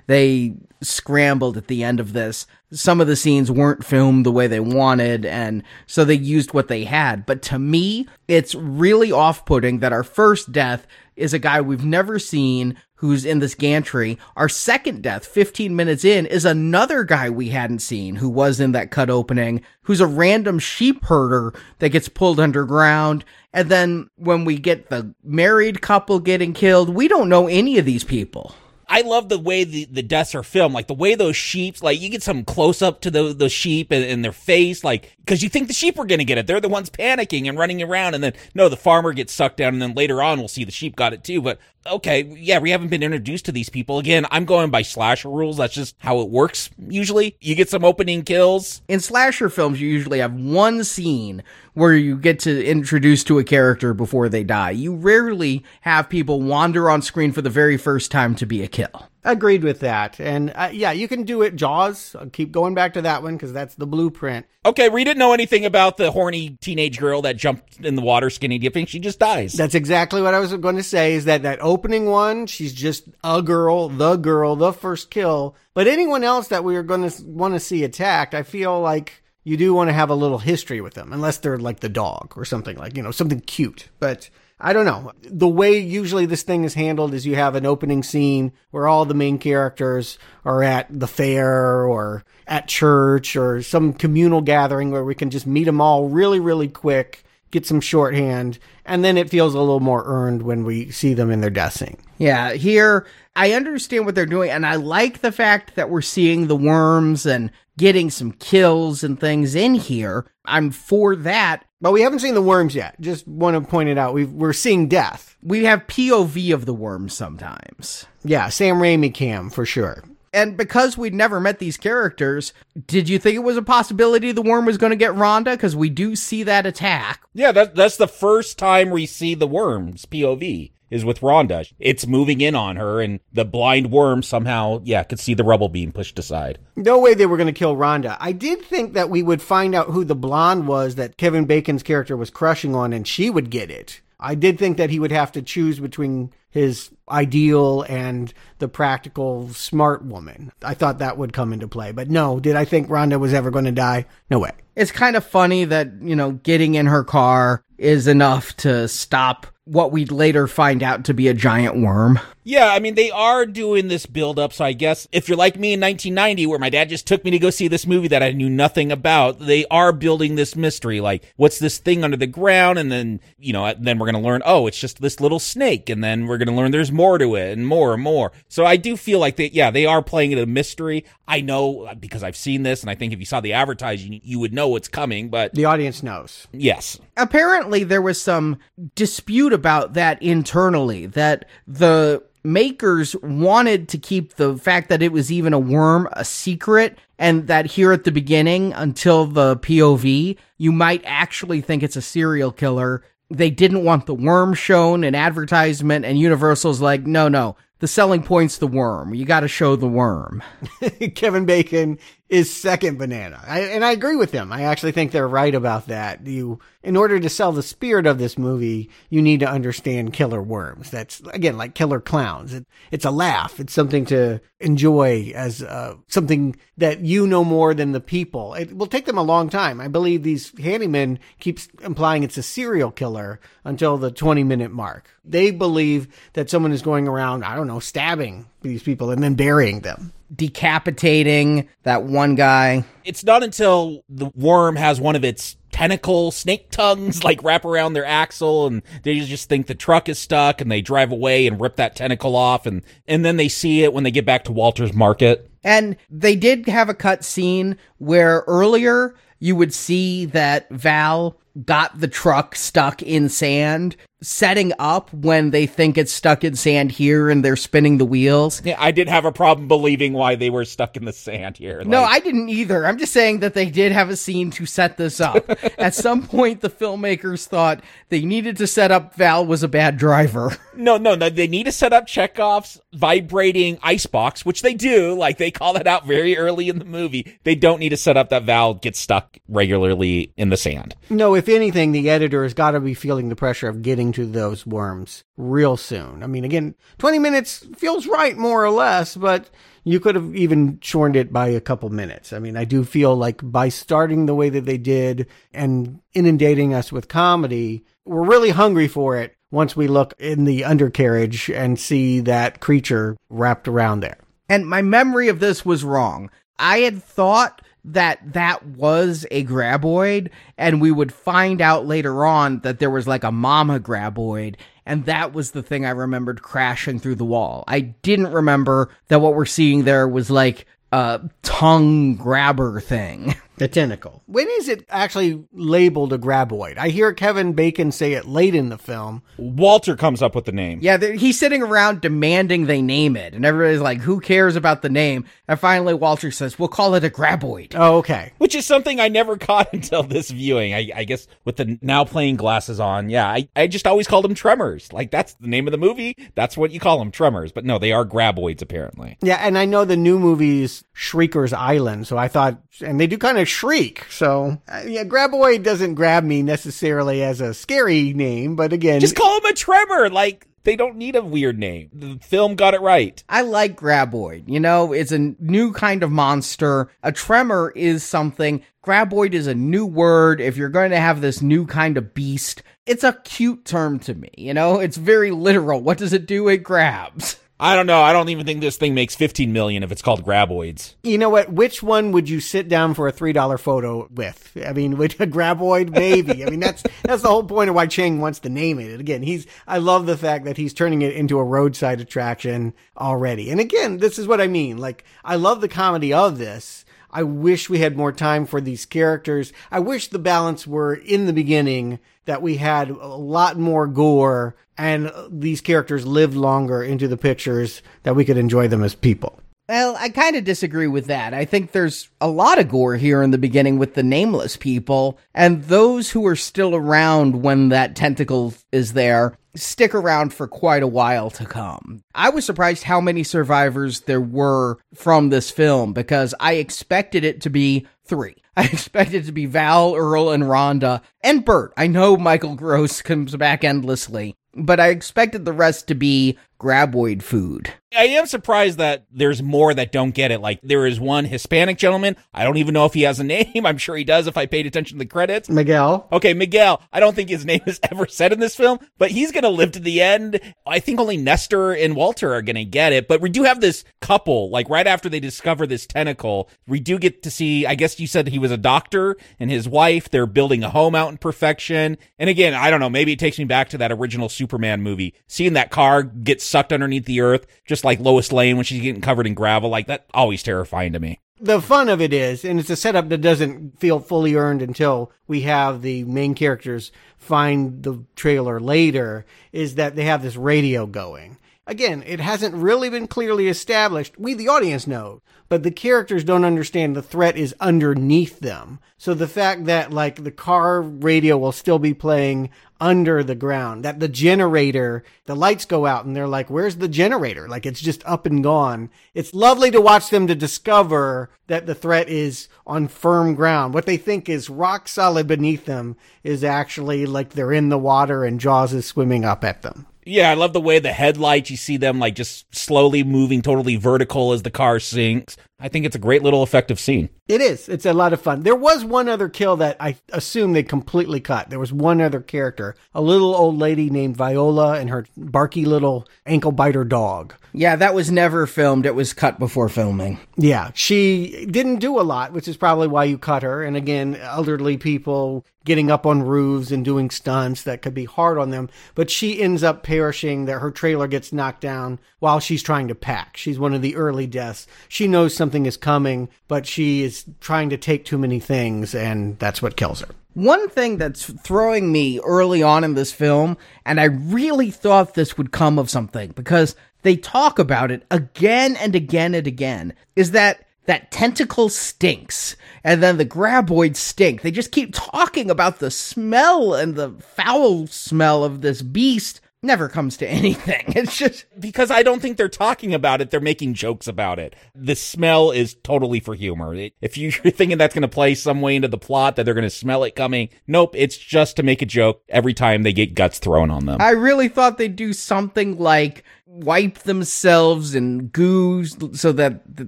Speaker 7: they scrambled at the end of this. Some of the scenes weren't filmed the way they wanted, and so they used what they had. But to me, it's really off putting that our first death is a guy we've never seen who's in this gantry. Our second death, 15 minutes in, is another guy we hadn't seen who was in that cut opening, who's a random sheep herder that gets pulled underground. And then when we get the married couple getting killed, we don't know any of these people.
Speaker 9: I love the way the, the deaths are filmed, like the way those sheep, like you get some close up to the the sheep and, and their face, like because you think the sheep are going to get it. They're the ones panicking and running around, and then no, the farmer gets sucked down, and then later on we'll see the sheep got it too. But okay, yeah, we haven't been introduced to these people again. I'm going by slasher rules. That's just how it works. Usually, you get some opening kills
Speaker 7: in slasher films. You usually have one scene where you get to introduce to a character before they die. You rarely have people wander on screen for the very first time to be a kill.
Speaker 8: Agreed with that. And uh, yeah, you can do it. Jaws. I'll keep going back to that one because that's the blueprint.
Speaker 9: Okay, we didn't know anything about the horny teenage girl that jumped in the water skinny dipping. She just dies.
Speaker 8: That's exactly what I was going to say is that that opening one, she's just a girl, the girl, the first kill. But anyone else that we are going to want to see attacked, I feel like you do want to have a little history with them, unless they're like the dog or something like, you know, something cute. But I don't know. The way usually this thing is handled is you have an opening scene where all the main characters are at the fair or at church or some communal gathering where we can just meet them all really, really quick, get some shorthand, and then it feels a little more earned when we see them in their death scene.
Speaker 7: Yeah, here I understand what they're doing, and I like the fact that we're seeing the worms and getting some kills and things in here. I'm for that.
Speaker 8: But we haven't seen the worms yet. Just want to point it out. we we're seeing death.
Speaker 7: We have POV of the worms sometimes.
Speaker 8: Yeah, Sam Raimi cam for sure.
Speaker 7: And because we'd never met these characters, did you think it was a possibility the worm was going to get Rhonda? Because we do see that attack.
Speaker 9: Yeah, that, that's the first time we see the worms POV is with Rhonda. It's moving in on her, and the blind worm somehow, yeah, could see the rubble being pushed aside.
Speaker 8: No way they were going to kill Rhonda. I did think that we would find out who the blonde was that Kevin Bacon's character was crushing on, and she would get it. I did think that he would have to choose between his ideal and the practical smart woman. I thought that would come into play. But no, did I think Rhonda was ever going to die? No way.
Speaker 7: It's kind of funny that, you know, getting in her car is enough to stop what we'd later find out to be a giant worm.
Speaker 9: Yeah, I mean, they are doing this build up. So I guess if you're like me in 1990, where my dad just took me to go see this movie that I knew nothing about, they are building this mystery. Like, what's this thing under the ground? And then, you know, then we're going to learn, oh, it's just this little snake. And then we're going to learn there's more to it and more and more. So I do feel like they, yeah, they are playing it a mystery. I know because I've seen this. And I think if you saw the advertising, you would know what's coming. But
Speaker 8: the audience knows.
Speaker 9: Yes.
Speaker 7: Apparently, there was some dispute about that internally, that the makers wanted to keep the fact that it was even a worm a secret and that here at the beginning until the POV you might actually think it's a serial killer. They didn't want the worm shown in advertisement and universal's like no no the selling point's the worm. You got to show the worm.
Speaker 8: Kevin bacon is second banana I, and i agree with them i actually think they're right about that you in order to sell the spirit of this movie, you need to understand killer worms. That's again like killer clowns. It, it's a laugh. It's something to enjoy as uh, something that you know more than the people. It will take them a long time. I believe these handymen keeps implying it's a serial killer until the 20 minute mark. They believe that someone is going around, I don't know, stabbing these people and then burying them
Speaker 7: decapitating that one guy.
Speaker 9: It's not until the worm has one of its tentacle snake tongues like wrap around their axle and they just think the truck is stuck and they drive away and rip that tentacle off and and then they see it when they get back to Walter's market.
Speaker 7: And they did have a cut scene where earlier you would see that Val got the truck stuck in sand setting up when they think it's stuck in sand here and they're spinning the wheels.
Speaker 9: Yeah, I didn't have a problem believing why they were stuck in the sand here.
Speaker 7: Like, no, I didn't either. I'm just saying that they did have a scene to set this up. At some point, the filmmakers thought they needed to set up Val was a bad driver.
Speaker 9: No, no, no. They need to set up Chekhov's vibrating icebox, which they do. Like they call it out very early in the movie. They don't need to set up that Val gets stuck regularly in the sand.
Speaker 8: No, if anything, the editor has got to be feeling the pressure of getting to those worms real soon. I mean, again, 20 minutes feels right more or less, but you could have even shortened it by a couple minutes. I mean, I do feel like by starting the way that they did and inundating us with comedy, we're really hungry for it once we look in the undercarriage and see that creature wrapped around there.
Speaker 7: And my memory of this was wrong. I had thought that that was a graboid and we would find out later on that there was like a mama graboid and that was the thing I remembered crashing through the wall. I didn't remember that what we're seeing there was like a tongue grabber thing.
Speaker 8: The tentacle. When is it actually labeled a graboid? I hear Kevin Bacon say it late in the film.
Speaker 9: Walter comes up with the name.
Speaker 7: Yeah, he's sitting around demanding they name it, and everybody's like, "Who cares about the name?" And finally, Walter says, "We'll call it a graboid."
Speaker 8: Oh, okay.
Speaker 9: Which is something I never caught until this viewing. I, I guess with the now playing glasses on, yeah, I, I just always called them tremors. Like that's the name of the movie. That's what you call them, tremors. But no, they are graboids apparently.
Speaker 8: Yeah, and I know the new movie's Shrieker's Island, so I thought, and they do kind of shriek. So, uh, yeah, Graboid doesn't grab me necessarily as a scary name, but again,
Speaker 9: Just call him a tremor. Like they don't need a weird name. The film got it right.
Speaker 7: I like Graboid. You know, it's a new kind of monster. A tremor is something. Graboid is a new word. If you're going to have this new kind of beast, it's a cute term to me. You know, it's very literal. What does it do? It grabs.
Speaker 9: I don't know. I don't even think this thing makes 15 million if it's called graboids.
Speaker 8: you know what? Which one would you sit down for a three dollar photo with? I mean, with a Graboid, maybe. I mean, that's that's the whole point of why Chang wants to name it. And Again, he's I love the fact that he's turning it into a roadside attraction already. And again, this is what I mean. Like, I love the comedy of this. I wish we had more time for these characters. I wish the balance were in the beginning that we had a lot more gore and these characters lived longer into the pictures that we could enjoy them as people.
Speaker 7: Well, I kind of disagree with that. I think there's a lot of gore here in the beginning with the nameless people, and those who are still around when that tentacle is there stick around for quite a while to come. I was surprised how many survivors there were from this film because I expected it to be three. I expected it to be Val, Earl, and Rhonda, and Burt. I know Michael Gross comes back endlessly, but I expected the rest to be graboid food.
Speaker 9: I am surprised that there's more that don't get it. Like there is one Hispanic gentleman. I don't even know if he has a name. I'm sure he does if I paid attention to the credits.
Speaker 8: Miguel.
Speaker 9: Okay, Miguel. I don't think his name is ever said in this film, but he's going to live to the end. I think only Nestor and Walter are going to get it, but we do have this couple, like right after they discover this tentacle, we do get to see, I guess you said he was a doctor and his wife, they're building a home out in perfection. And again, I don't know, maybe it takes me back to that original Superman movie, seeing that car get sucked underneath the earth, just like Lois Lane when she's getting covered in gravel, like that always terrifying to me.
Speaker 8: The fun of it is, and it's a setup that doesn't feel fully earned until we have the main characters find the trailer later, is that they have this radio going. Again, it hasn't really been clearly established. We, the audience, know, but the characters don't understand the threat is underneath them. So the fact that, like, the car radio will still be playing under the ground, that the generator, the lights go out and they're like, where's the generator? Like, it's just up and gone. It's lovely to watch them to discover that the threat is on firm ground. What they think is rock solid beneath them is actually like they're in the water and Jaws is swimming up at them.
Speaker 9: Yeah, I love the way the headlights, you see them like just slowly moving totally vertical as the car sinks. I think it's a great little effective scene.
Speaker 8: It is. It's a lot of fun. There was one other kill that I assume they completely cut. There was one other character, a little old lady named Viola and her barky little ankle biter dog.
Speaker 7: Yeah, that was never filmed. It was cut before filming.
Speaker 8: Yeah, she didn't do a lot, which is probably why you cut her. And again, elderly people getting up on roofs and doing stunts that could be hard on them. But she ends up perishing, that her trailer gets knocked down while she's trying to pack. She's one of the early deaths. She knows something is coming, but she is trying to take too many things, and that's what kills her.
Speaker 7: One thing that's throwing me early on in this film, and I really thought this would come of something because they talk about it again and again and again, is that that tentacle stinks and then the graboids stink. They just keep talking about the smell and the foul smell of this beast. Never comes to anything. It's just
Speaker 9: because I don't think they're talking about it. They're making jokes about it. The smell is totally for humor. If you're thinking that's going to play some way into the plot, that they're going to smell it coming, nope. It's just to make a joke every time they get guts thrown on them.
Speaker 7: I really thought they'd do something like wipe themselves in goo so that the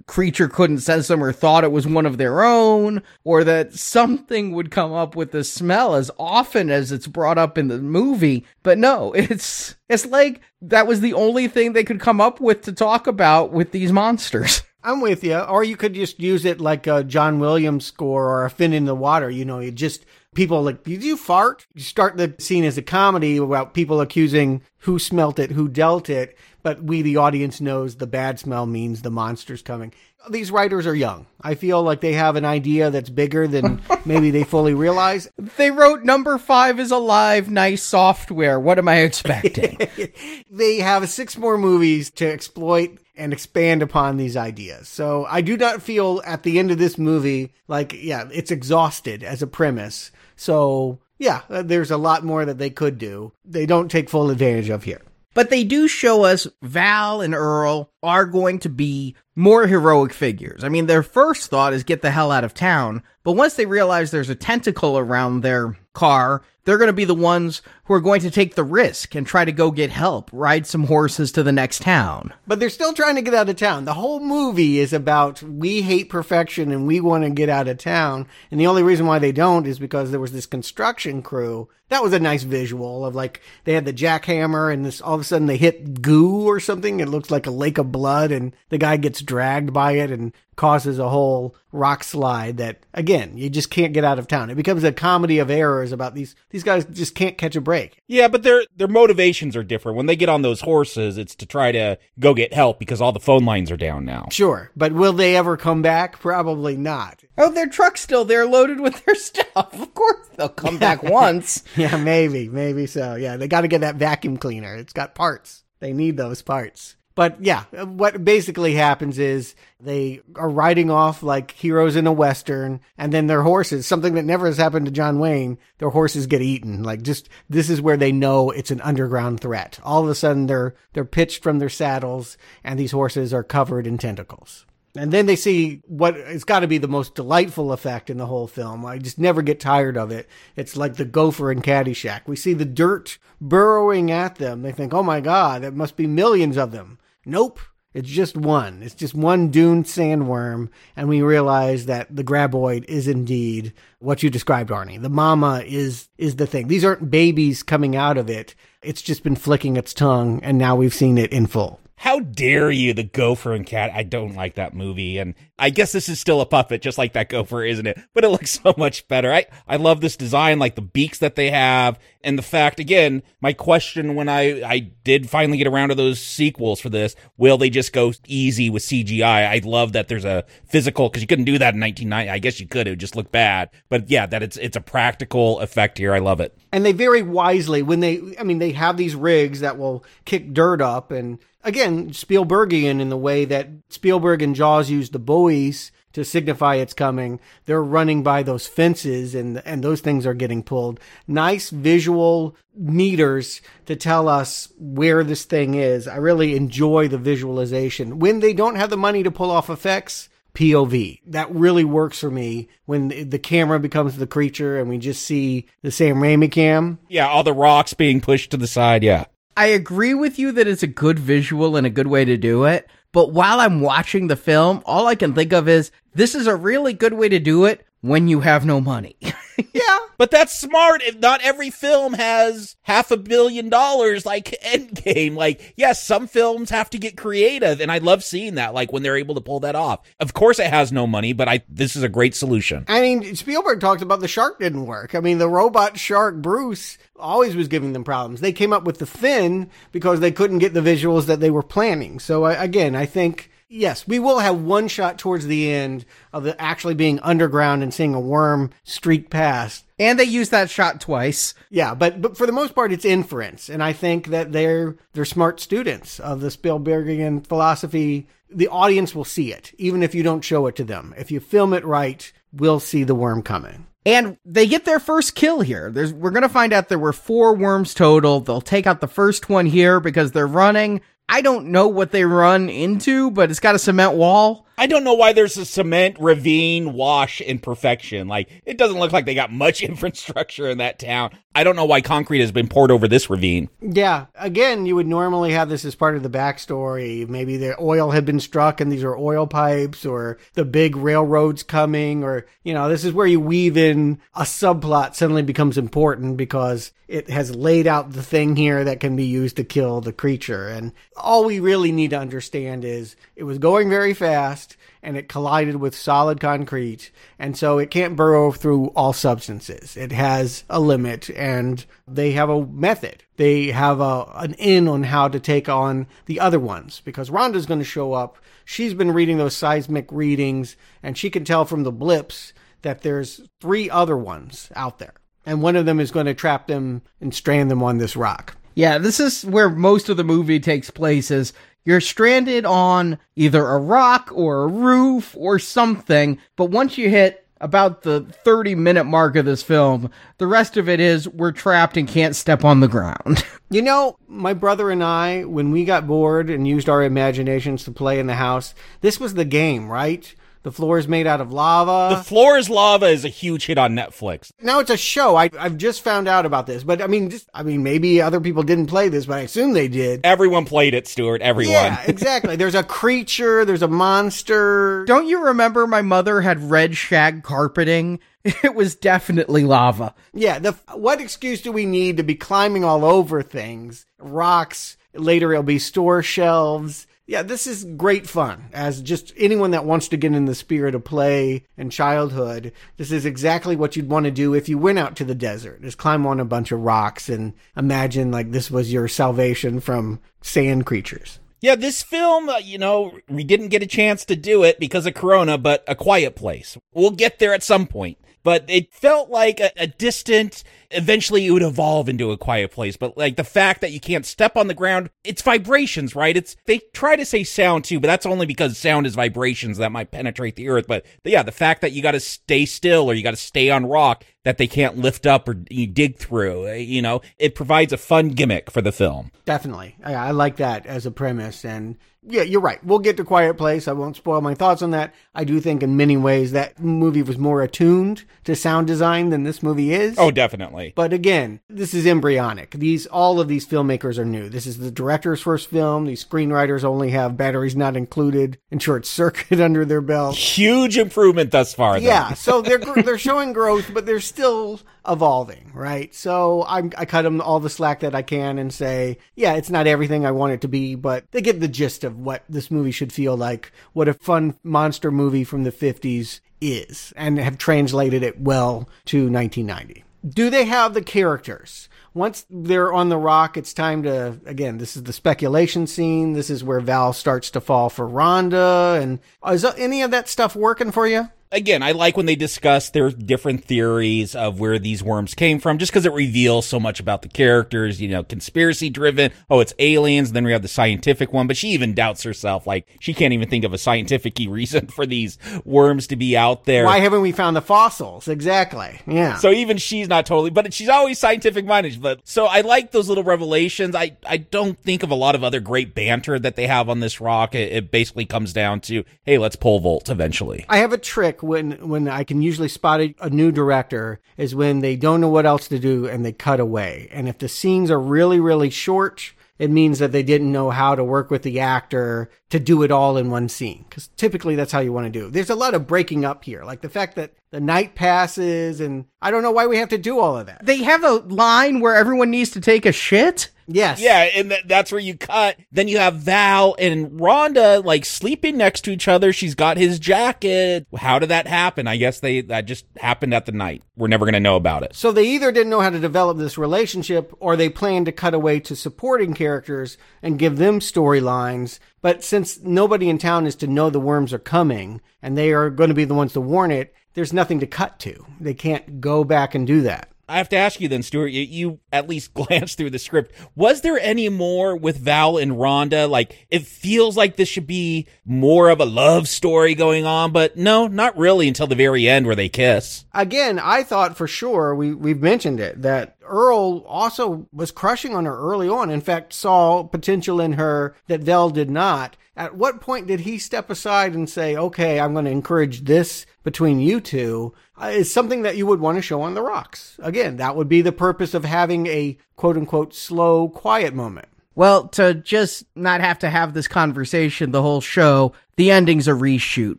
Speaker 7: creature couldn't sense them or thought it was one of their own, or that something would come up with the smell as often as it's brought up in the movie. But no, it's it's like that was the only thing they could come up with to talk about with these monsters.
Speaker 8: I'm with you. Or you could just use it like a John Williams score or a fin in the water. You know, you just people like, did you fart? You start the scene as a comedy about people accusing who smelt it, who dealt it, but we, the audience, knows the bad smell means the monster's coming. These writers are young. I feel like they have an idea that's bigger than maybe they fully realize.
Speaker 7: They wrote number five is alive, nice software. What am I expecting?
Speaker 8: they have six more movies to exploit and expand upon these ideas. So I do not feel at the end of this movie like, yeah, it's exhausted as a premise. So yeah, uh, there's a lot more that they could do. They don't take full advantage of here.
Speaker 7: But they do show us Val and Earl are going to be more heroic figures. I mean, their first thought is get the hell out of town, but once they realize there's a tentacle around their car, they're going to be the ones who are going to take the risk and try to go get help, ride some horses to the next town.
Speaker 8: But they're still trying to get out of town. The whole movie is about we hate perfection and we want to get out of town. And the only reason why they don't is because there was this construction crew. That was a nice visual of like they had the jackhammer and this all of a sudden they hit goo or something. It looks like a lake of blood and the guy gets dragged by it and causes a whole rock slide that again you just can't get out of town. It becomes a comedy of errors about these these guys just can't catch a break.
Speaker 9: Yeah, but their their motivations are different. When they get on those horses, it's to try to go get help because all the phone lines are down now.
Speaker 8: sure but will they ever come back? Probably not.
Speaker 7: Oh, their truck's still there loaded with their stuff. Of course they'll come back once.
Speaker 8: yeah maybe maybe so. Yeah they got to get that vacuum cleaner. It's got parts. They need those parts but yeah what basically happens is they are riding off like heroes in a western and then their horses something that never has happened to john wayne their horses get eaten like just this is where they know it's an underground threat all of a sudden they're they're pitched from their saddles and these horses are covered in tentacles and then they see what it's got to be the most delightful effect in the whole film. I just never get tired of it. It's like the gopher in Caddyshack. We see the dirt burrowing at them. They think, oh my God, it must be millions of them. Nope. It's just one. It's just one dune sandworm. And we realize that the graboid is indeed what you described, Arnie. The mama is, is the thing. These aren't babies coming out of it. It's just been flicking its tongue. And now we've seen it in full.
Speaker 9: How dare you, the gopher and cat? I don't like that movie. And I guess this is still a puppet, just like that gopher, isn't it? But it looks so much better. I, I love this design, like the beaks that they have. And the fact, again, my question when I, I did finally get around to those sequels for this, will they just go easy with CGI? I love that there's a physical, cause you couldn't do that in 1990. I guess you could, it would just look bad. But yeah, that it's, it's a practical effect here. I love it.
Speaker 8: And they very wisely, when they, I mean, they have these rigs that will kick dirt up. And again, Spielbergian in the way that Spielberg and Jaws used the buoys to signify it's coming. They're running by those fences and, and those things are getting pulled. Nice visual meters to tell us where this thing is. I really enjoy the visualization. When they don't have the money to pull off effects, POV. That really works for me when the camera becomes the creature and we just see the Sam Raimi cam.
Speaker 9: Yeah, all the rocks being pushed to the side. Yeah.
Speaker 7: I agree with you that it's a good visual and a good way to do it. But while I'm watching the film, all I can think of is this is a really good way to do it when you have no money.
Speaker 9: Yeah, but that's smart. If not every film has half a billion dollars like Endgame. Like, yes, some films have to get creative, and I love seeing that. Like when they're able to pull that off. Of course, it has no money, but I this is a great solution.
Speaker 8: I mean, Spielberg talked about the shark didn't work. I mean, the robot shark Bruce always was giving them problems. They came up with the fin because they couldn't get the visuals that they were planning. So I, again, I think yes, we will have one shot towards the end of the actually being underground and seeing a worm streak past.
Speaker 7: and they use that shot twice.
Speaker 8: Yeah, but but for the most part, it's inference, and I think that they're they're smart students of the Spielbergian philosophy. The audience will see it, even if you don't show it to them. If you film it right, we'll see the worm coming.
Speaker 7: And they get their first kill here. There's, we're going to find out there were four worms total. They'll take out the first one here because they're running. I don't know what they run into, but it's got a cement wall.
Speaker 9: I don't know why there's a cement ravine wash in perfection. Like it doesn't look like they got much infrastructure in that town. I don't know why concrete has been poured over this ravine.
Speaker 8: Yeah, again, you would normally have this as part of the backstory. Maybe the oil had been struck and these are oil pipes, or the big railroads coming, or, you know, this is where you weave in a subplot suddenly becomes important because it has laid out the thing here that can be used to kill the creature. And all we really need to understand is it was going very fast and it collided with solid concrete. And so it can't burrow through all substances. It has a limit and they have a method. They have a, an in on how to take on the other ones because Rhonda's going to show up. She's been reading those seismic readings and she can tell from the blips that there's three other ones out there. And one of them is going to trap them and strand them on this rock.
Speaker 7: Yeah, this is where most of the movie takes place is you're stranded on either a rock or a roof or something, but once you hit about the 30 minute mark of this film, the rest of it is we're trapped and can't step on the ground.
Speaker 8: You know, my brother and I, when we got bored and used our imaginations to play in the house, this was the game, right? The floor is made out of lava.
Speaker 9: The Floor is Lava is a huge hit on Netflix.
Speaker 8: now it's a show. I, I've just found out about this, but I mean, just I mean, maybe other people didn't play this, but I assume they did.
Speaker 9: Everyone played it, Stuart. Everyone.
Speaker 8: Yeah, exactly. There's a creature. There's a monster.
Speaker 7: Don't you remember my mother had red shag carpeting? It was definitely lava.
Speaker 8: Yeah. The what excuse do we need to be climbing all over things? Rocks. Later, it'll be store shelves. Yeah, this is great fun. As just anyone that wants to get in the spirit of play and childhood, this is exactly what you'd want to do if you went out to the desert. Just climb on a bunch of rocks and imagine like this was your salvation from sand creatures.
Speaker 9: Yeah, this film, uh, you know, we didn't get a chance to do it because of Corona, but A Quiet Place. We'll get there at some point. But it felt like a, a distant, eventually it would evolve into a quiet place. But like the fact that you can't step on the ground, it's vibrations, right? It's, they try to say sound too, but that's only because sound is vibrations that might penetrate the earth. But yeah, the fact that you got to stay still or you got to stay on rock that they can't lift up or you dig through, uh, you know, it provides a fun gimmick for the film.
Speaker 8: Definitely. I, I like that as a premise. And yeah, you're right. We'll get to Quiet Place. I won't spoil my thoughts on that. I do think in many ways that movie was more attuned to sound design than this movie is.
Speaker 9: Oh, definitely.
Speaker 8: But again, this is embryonic. These all of these filmmakers are new. This is the director's first film. These screenwriters only have batteries not included and short circuit under their belt.
Speaker 9: Huge improvement thus far. though.
Speaker 8: Yeah, so they're they're showing growth, but they're still evolving, right? So I'm, I cut them all the slack that I can and say, yeah, it's not everything I want it to be, but they get the gist of what this movie should feel like, what a fun monster movie from the 50s is, and have translated it well to 1990. Do they have the characters? Once they're on the rock, it's time to, again, this is the speculation scene. This is where Val starts to fall for Rhonda. And is uh, any of that stuff working for you?
Speaker 9: Again, I like when they discuss their different theories of where these worms came from, just because it reveals so much about the characters, you know, conspiracy driven. Oh, it's aliens. Then we have the scientific one, but she even doubts herself. Like, she can't even think of a scientific reason for these worms to be out there.
Speaker 8: Why haven't we found the fossils? Exactly. Yeah.
Speaker 9: So even she's not totally, but she's always scientific minded. But so I like those little revelations. I, I don't think of a lot of other great banter that they have on this rock. It, it basically comes down to, hey, let's pole vault eventually.
Speaker 8: I have a trick when when I can usually spot a, a new director is when they don't know what else to do and they cut away. And if the scenes are really really short, it means that they didn't know how to work with the actor to do it all in one scene. Because typically that's how you want to do. There's a lot of breaking up here, like the fact that the night passes, and I don't know why we have to do all of that.
Speaker 7: They have a line where everyone needs to take a shit.
Speaker 8: Yes.
Speaker 9: Yeah, and th- that's where you cut. Then you have Val and Rhonda like sleeping next to each other. She's got his jacket. How did that happen? I guess they that just happened at the night. We're never going to know about it.
Speaker 8: So they either didn't know how to develop this relationship or they planned to cut away to supporting characters and give them storylines. But since nobody in town is to know the worms are coming and they are going to be the ones to warn it, there's nothing to cut to. They can't go back and do that.
Speaker 9: I have to ask you then, Stuart. You, you at least glanced through the script. Was there any more with Val and Rhonda? Like, it feels like this should be more of a love story going on, but no, not really until the very end where they kiss.
Speaker 8: Again, I thought for sure we we've mentioned it that Earl also was crushing on her early on. In fact, saw potential in her that Val did not. At what point did he step aside and say, "Okay, I'm going to encourage this between you two? Uh, is something that you would want to show on the rocks. Again, that would be the purpose of having a quote unquote slow, quiet moment.
Speaker 7: Well, to just not have to have this conversation the whole show, the ending's a reshoot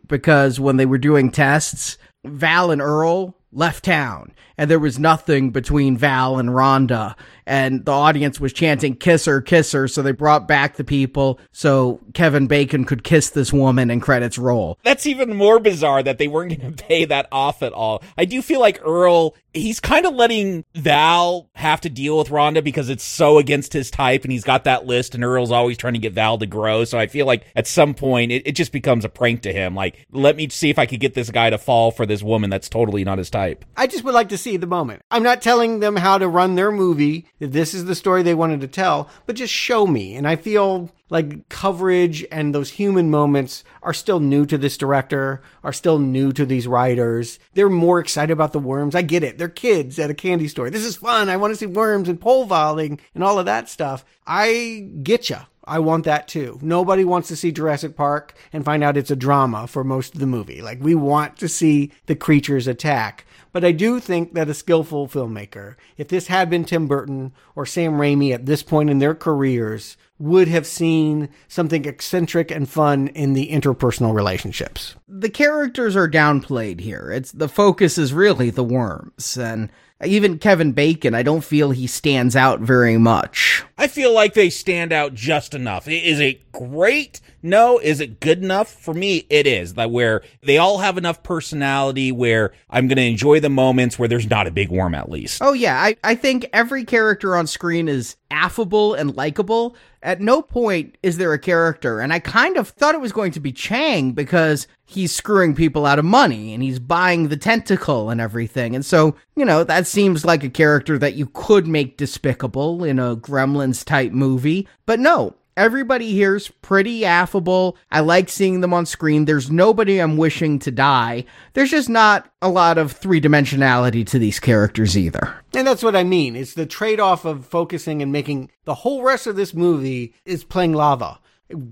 Speaker 7: because when they were doing tests, Val and Earl left town and there was nothing between Val and Rhonda and the audience was chanting kiss her kiss her so they brought back the people so Kevin Bacon could kiss this woman and credits roll.
Speaker 9: That's even more bizarre that they weren't going to pay that off at all. I do feel like Earl he's kind of letting Val have to deal with Rhonda because it's so against his type and he's got that list and Earl's always trying to get Val to grow. So I feel like at some point it, it just becomes a prank to him. Like, let me see if I could get this guy to fall for this woman that's totally not his type.
Speaker 8: I just would like to see the moment. I'm not telling them how to run their movie. This is the story they wanted to tell, but just show me. And I feel like coverage and those human moments are still new to this director, are still new to these writers. They're more excited about the worms. I get it. They're kids at a candy store. This is fun. I want to see worms and pole vaulting and all of that stuff. I get you. I want that too. Nobody wants to see Jurassic Park and find out it's a drama for most of the movie. Like, we want to see the creatures attack. But I do think that a skillful filmmaker, if this had been Tim Burton or Sam Raimi at this point in their careers, would have seen something eccentric and fun in the interpersonal relationships.
Speaker 7: The characters are downplayed here. It's the focus is really the worms and even Kevin Bacon, I don't feel he stands out very much.
Speaker 9: I feel like they stand out just enough. Is it great? No. Is it good enough? For me, it is. That where they all have enough personality where I'm going to enjoy the moments where there's not a big worm at least.
Speaker 7: Oh yeah, I, I think every character on screen is affable and likable. At no point is there a character, and I kind of thought it was going to be Chang because he's screwing people out of money and he's buying the tentacle and everything. And so, you know, that seems like a character that you could make despicable in a Gremlins type movie. But no, Everybody here's pretty affable. I like seeing them on screen. There's nobody I'm wishing to die. There's just not a lot of three dimensionality to these characters either.
Speaker 8: And that's what I mean. It's the trade off of focusing and making the whole rest of this movie is playing lava.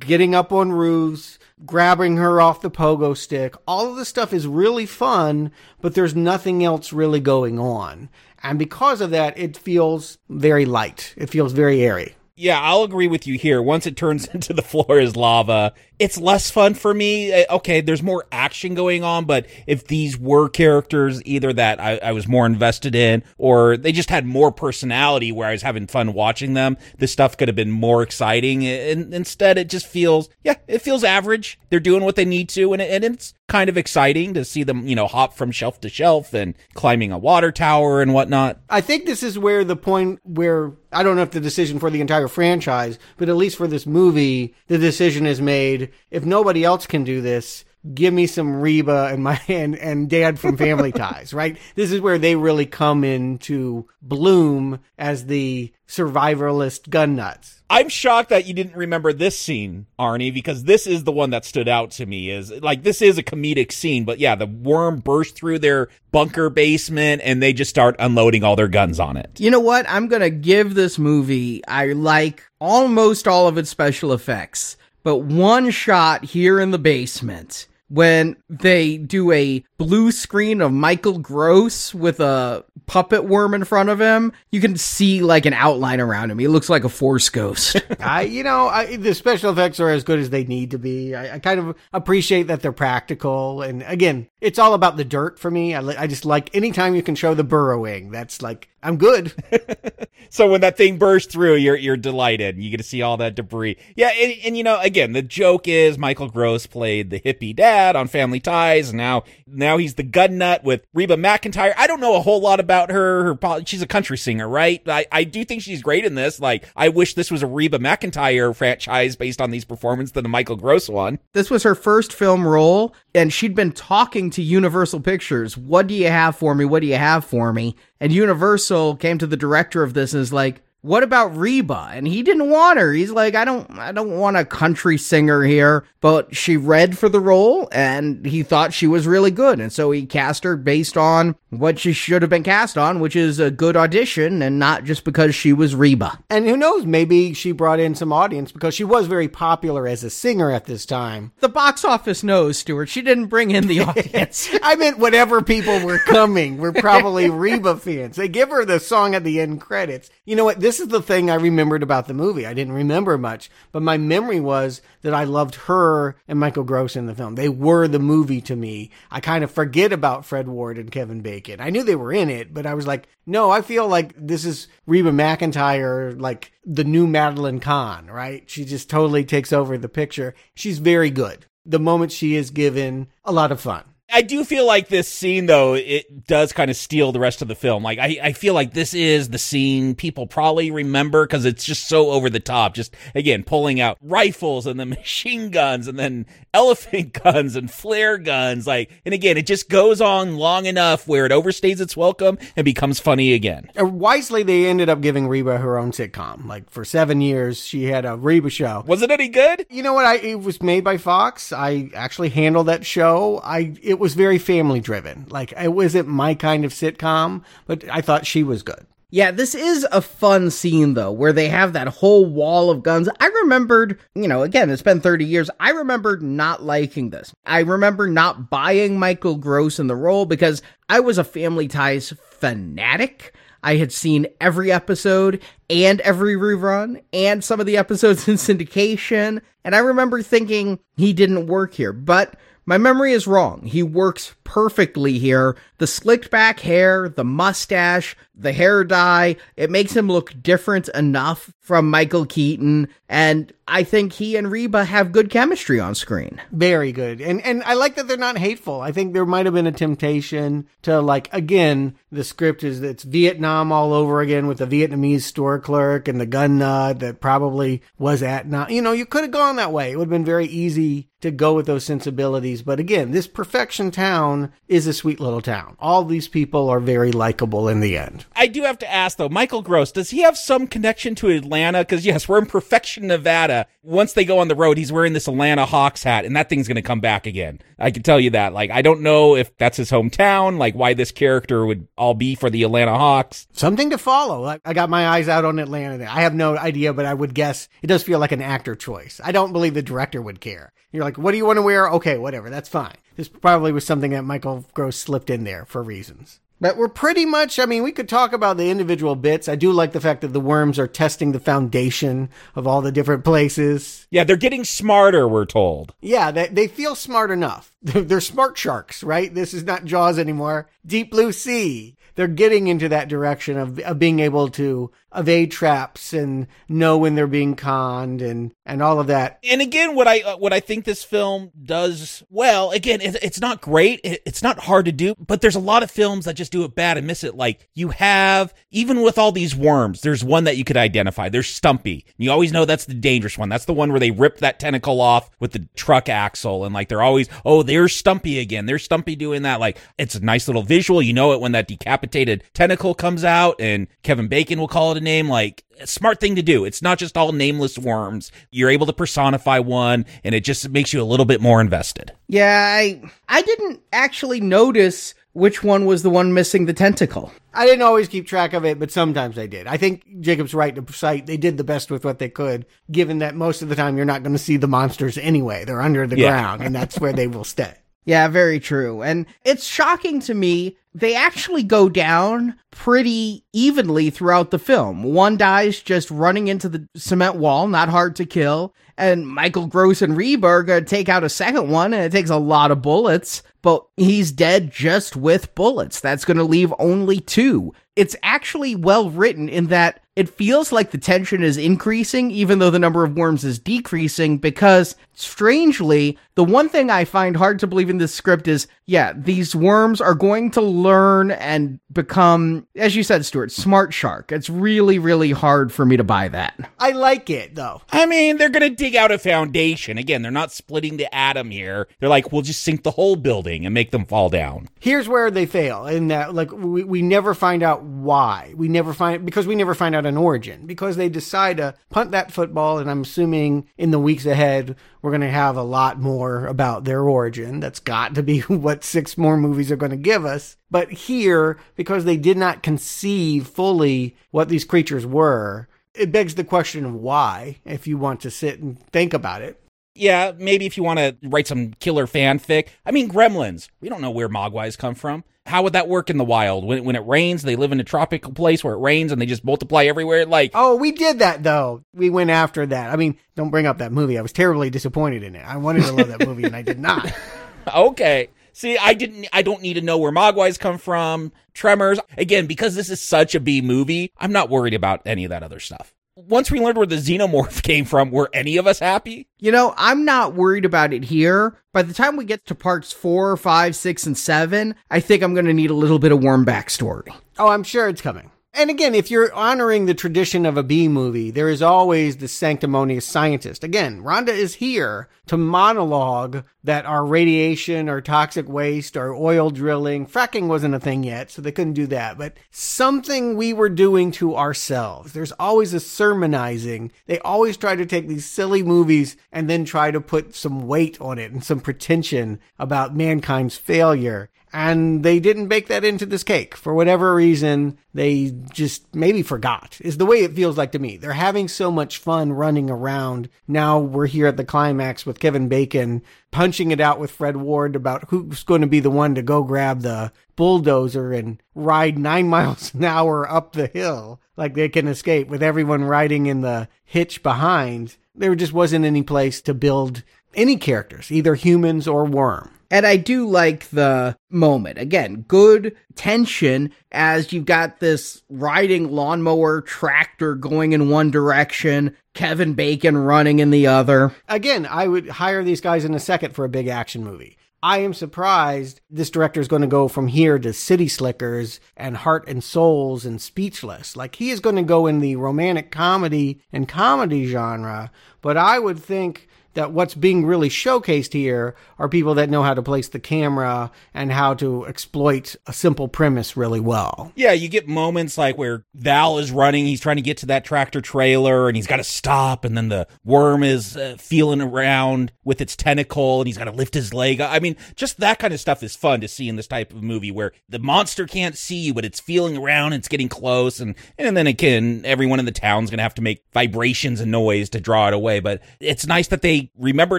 Speaker 8: Getting up on roofs, grabbing her off the pogo stick. All of this stuff is really fun, but there's nothing else really going on. And because of that, it feels very light. It feels very airy
Speaker 9: yeah, I'll agree with you here. Once it turns into the floor is lava, it's less fun for me. Eh, okay, there's more action going on, but if these were characters either that I, I, was more invested in or they just had more personality where I was having fun watching them, this stuff could have been more exciting. And instead, it just feels, yeah, it feels average. They're doing what they need to, and, and it's kind of exciting to see them, you know, hop from shelf to shelf and climbing a water tower and whatnot.
Speaker 8: I think this is where the point where I don't know if the decision for the entire franchise, but at least for this movie, the decision is made if nobody else can do this, give me some Reba and my and, and dad from family ties, right? This is where they really come into bloom as the survivalist gun nuts.
Speaker 9: I'm shocked that you didn't remember this scene, Arnie, because this is the one that stood out to me. Is like this is a comedic scene, but yeah, the worm burst through their bunker basement and they just start unloading all their guns on it.
Speaker 7: You know what? I'm gonna give this movie. I like almost all of its special effects but one shot here in the basement when they do a blue screen of Michael Gross with a puppet worm in front of him, you can see like an outline around him. He looks like a force ghost.
Speaker 8: I, you know, I, the special effects are as good as they need to be. I, I, kind of appreciate that they're practical. And again, it's all about the dirt for me. I, I just like anytime you can show the burrowing, that's like, I'm good.
Speaker 9: so when that thing bursts through, you're you're delighted. You get to see all that debris. Yeah, and, and, you know, again, the joke is Michael Gross played the hippie dad on Family Ties, and now now he's the gun nut with Reba McEntire. I don't know a whole lot about her. her she's a country singer, right? I, I do think she's great in this. Like, I wish this was a Reba McEntire franchise based on these performances than a Michael Gross one.
Speaker 7: This was her first film role, and she'd been talking to Universal Pictures. What do you have for me? What do you have for me? And Universal came to the director of this and is like, what about Reba? And he didn't want her. He's like, I don't, I don't want a country singer here. But she read for the role and he thought she was really good. And so he cast her based on what she should have been cast on, which is a good audition and not just because she was Reba.
Speaker 8: And who knows, maybe she brought in some audience because she was very popular as a singer at this time.
Speaker 7: The box office knows, Stuart. She didn't bring in the audience.
Speaker 8: I meant whatever people were coming were probably Reba fans. They give her the song at the end credits. You know what? this is the thing I remembered about the movie. I didn't remember much, but my memory was that I loved her and Michael Gross in the film. They were the movie to me. I kind of forget about Fred Ward and Kevin Bacon. I knew they were in it, but I was like, no, I feel like this is Reba McEntire, like the new Madeline Kahn, right? She just totally takes over the picture. She's very good. The moment she is given, a lot of fun.
Speaker 9: I do feel like this scene, though, it does kind of steal the rest of the film. Like, I, I feel like this is the scene people probably remember because it's just so over the top. Just, again, pulling out rifles and then machine guns and then elephant guns and flare guns. Like, and again, it just goes on long enough where it overstays its welcome and becomes funny again.
Speaker 8: Uh, wisely, they ended up giving Reba her own sitcom. Like, for seven years, she had a Reba show.
Speaker 9: Was it any good?
Speaker 8: You know what? I, it was made by Fox. I actually handled that show. I, it was very family driven. Like it wasn't my kind of sitcom, but I thought she was good.
Speaker 7: Yeah, this is a fun scene though, where they have that whole wall of guns. I remembered, you know, again, it's been 30 years. I remembered not liking this. I remember not buying Michael Gross in the role because I was a Family Ties fanatic. I had seen every episode and every rerun and some of the episodes in syndication. And I remember thinking he didn't work here, but my memory is wrong. He works perfectly here. The slicked back hair, the mustache, the hair dye, it makes him look different enough from Michael Keaton. And I think he and Reba have good chemistry on screen.
Speaker 8: Very good. And and I like that they're not hateful. I think there might have been a temptation to like again, the script is it's Vietnam all over again with the Vietnamese store clerk and the gun nut that probably was at now. You know, you could have gone that way. It would have been very easy to go with those sensibilities. But again, this perfection town is a sweet little town. All these people are very likable in the end.
Speaker 9: I do have to ask though, Michael Gross, does he have some connection to Atlanta? Because yes, we're in Perfection, Nevada. Once they go on the road, he's wearing this Atlanta Hawks hat, and that thing's going to come back again. I can tell you that. Like, I don't know if that's his hometown, like why this character would all be for the Atlanta Hawks.
Speaker 8: Something to follow. I got my eyes out on Atlanta. I have no idea, but I would guess it does feel like an actor choice. I don't believe the director would care. You're like, what do you want to wear? Okay, whatever. That's fine. This probably was something that Michael Gross slipped in there for reasons. But we're pretty much, I mean, we could talk about the individual bits. I do like the fact that the worms are testing the foundation of all the different places.
Speaker 9: Yeah, they're getting smarter, we're told.
Speaker 8: Yeah, they, they feel smart enough. They're smart sharks, right? This is not Jaws anymore. Deep Blue Sea. They're getting into that direction of, of being able to evade traps and know when they're being conned and and all of that.
Speaker 9: And again, what I uh, what I think this film does well, again, it, it's not great, it, it's not hard to do, but there's a lot of films that just do it bad and miss it. Like you have, even with all these worms, there's one that you could identify. There's Stumpy. You always know that's the dangerous one. That's the one where they rip that tentacle off with the truck axle, and like they're always, oh, there's Stumpy again. There's Stumpy doing that. Like it's a nice little visual. You know it when that decapitated tentacle comes out, and Kevin Bacon will call it a name. Like smart thing to do. It's not just all nameless worms. You're able to personify one, and it just makes you a little bit more invested.
Speaker 7: Yeah, I I didn't actually notice which one was the one missing the tentacle.
Speaker 8: I didn't always keep track of it, but sometimes I did. I think Jacob's right to cite they did the best with what they could, given that most of the time you're not going to see the monsters anyway. They're under the
Speaker 9: Yeah.
Speaker 8: ground, and that's where they will stay.
Speaker 7: Yeah, very true. And it's shocking to me, they actually go down pretty evenly throughout the film. One dies just running into the cement wall, not hard to kill. And Michael Gross and going to uh, take out a second one, and it takes a lot of bullets, but he's dead just with bullets. That's going to leave only two. It's actually well written in that it feels like the tension is increasing, even though the number of worms is decreasing, because strangely, the one thing I find hard to believe in this script is yeah, these worms are going to learn and become, as you said, Stuart, smart shark. It's really, really hard for me to buy that.
Speaker 8: I like it though.
Speaker 9: I mean, they're going to dig out a foundation. Again, they're not splitting the atom here. They're like, we'll just sink the whole building and make them fall down.
Speaker 8: Here's where they fail in that, like, we, we never find out why. We never find, because we never find out an origin, because they decide to punt that football. And I'm assuming in the weeks ahead, we're going to have a lot more about their origin. That's got to be what six more movies are going to give us. But here, because they did not conceive fully what these creatures were, it begs the question of why, if you want to sit and think about it.
Speaker 9: Yeah, maybe if you want to write some killer fanfic. I mean, gremlins. We don't know where mogwais come from. How would that work in the wild? When, when it rains, they live in a tropical place where it rains and they just multiply everywhere. Like,
Speaker 8: Oh, we did that though. We went after that. I mean, don't bring up that movie. I was terribly disappointed in it. I wanted to love that movie and I did not.
Speaker 9: okay. See, I didn't, I don't need to know where mogwais come from. Tremors. Again, because this is such a B movie, I'm not worried about any of that other stuff. Once we learned where the xenomorph came from, were any of us happy?
Speaker 7: You know, I'm not worried about it here. By the time we get to parts four, five, six, and seven, I think I'm going to need a little bit of warm backstory.
Speaker 8: Oh, I'm sure it's coming. And again, if you're honoring the tradition of a B movie, there is always the sanctimonious scientist. Again, Rhonda is here to monologue that our radiation or toxic waste or oil drilling, fracking wasn't a thing yet, so they couldn't do that, but something we were doing to ourselves. There's always a sermonizing. They always try to take these silly movies and then try to put some weight on it and some pretension about mankind's failure and they didn't bake that into this cake. For whatever reason they just maybe forgot is the way it feels like to me. They're having so much fun running around. Now we're here at the climax with kevin bacon punching it out with fred ward about who's going to be the one to go grab the bulldozer and ride nine miles an hour up the hill. Like they can escape with everyone riding in the hitch behind. There just wasn't any place to build any characters either humans or worm
Speaker 7: and I do like the moment. Again, good tension as you've got this riding lawnmower tractor going in one direction, Kevin Bacon running in the other.
Speaker 8: Again, I would hire these guys in a second for a big action movie. I am surprised this director is going to go from here to City Slickers and Heart and Souls and Speechless. Like he is going to go in the romantic comedy and comedy genre, but I would think that what's being really showcased here are people that know how to place the camera and how to exploit a simple premise really well.
Speaker 9: Yeah, you get moments like where Val is running, he's trying to get to that tractor trailer and he's got to stop and then the worm is uh, feeling around with its tentacle and he's got to lift his leg. I mean, just that kind of stuff is fun to see in this type of movie where the monster can't see you but it's feeling around, it's getting close and and then again everyone in the town's going to have to make vibrations and noise to draw it away, but it's nice that they remember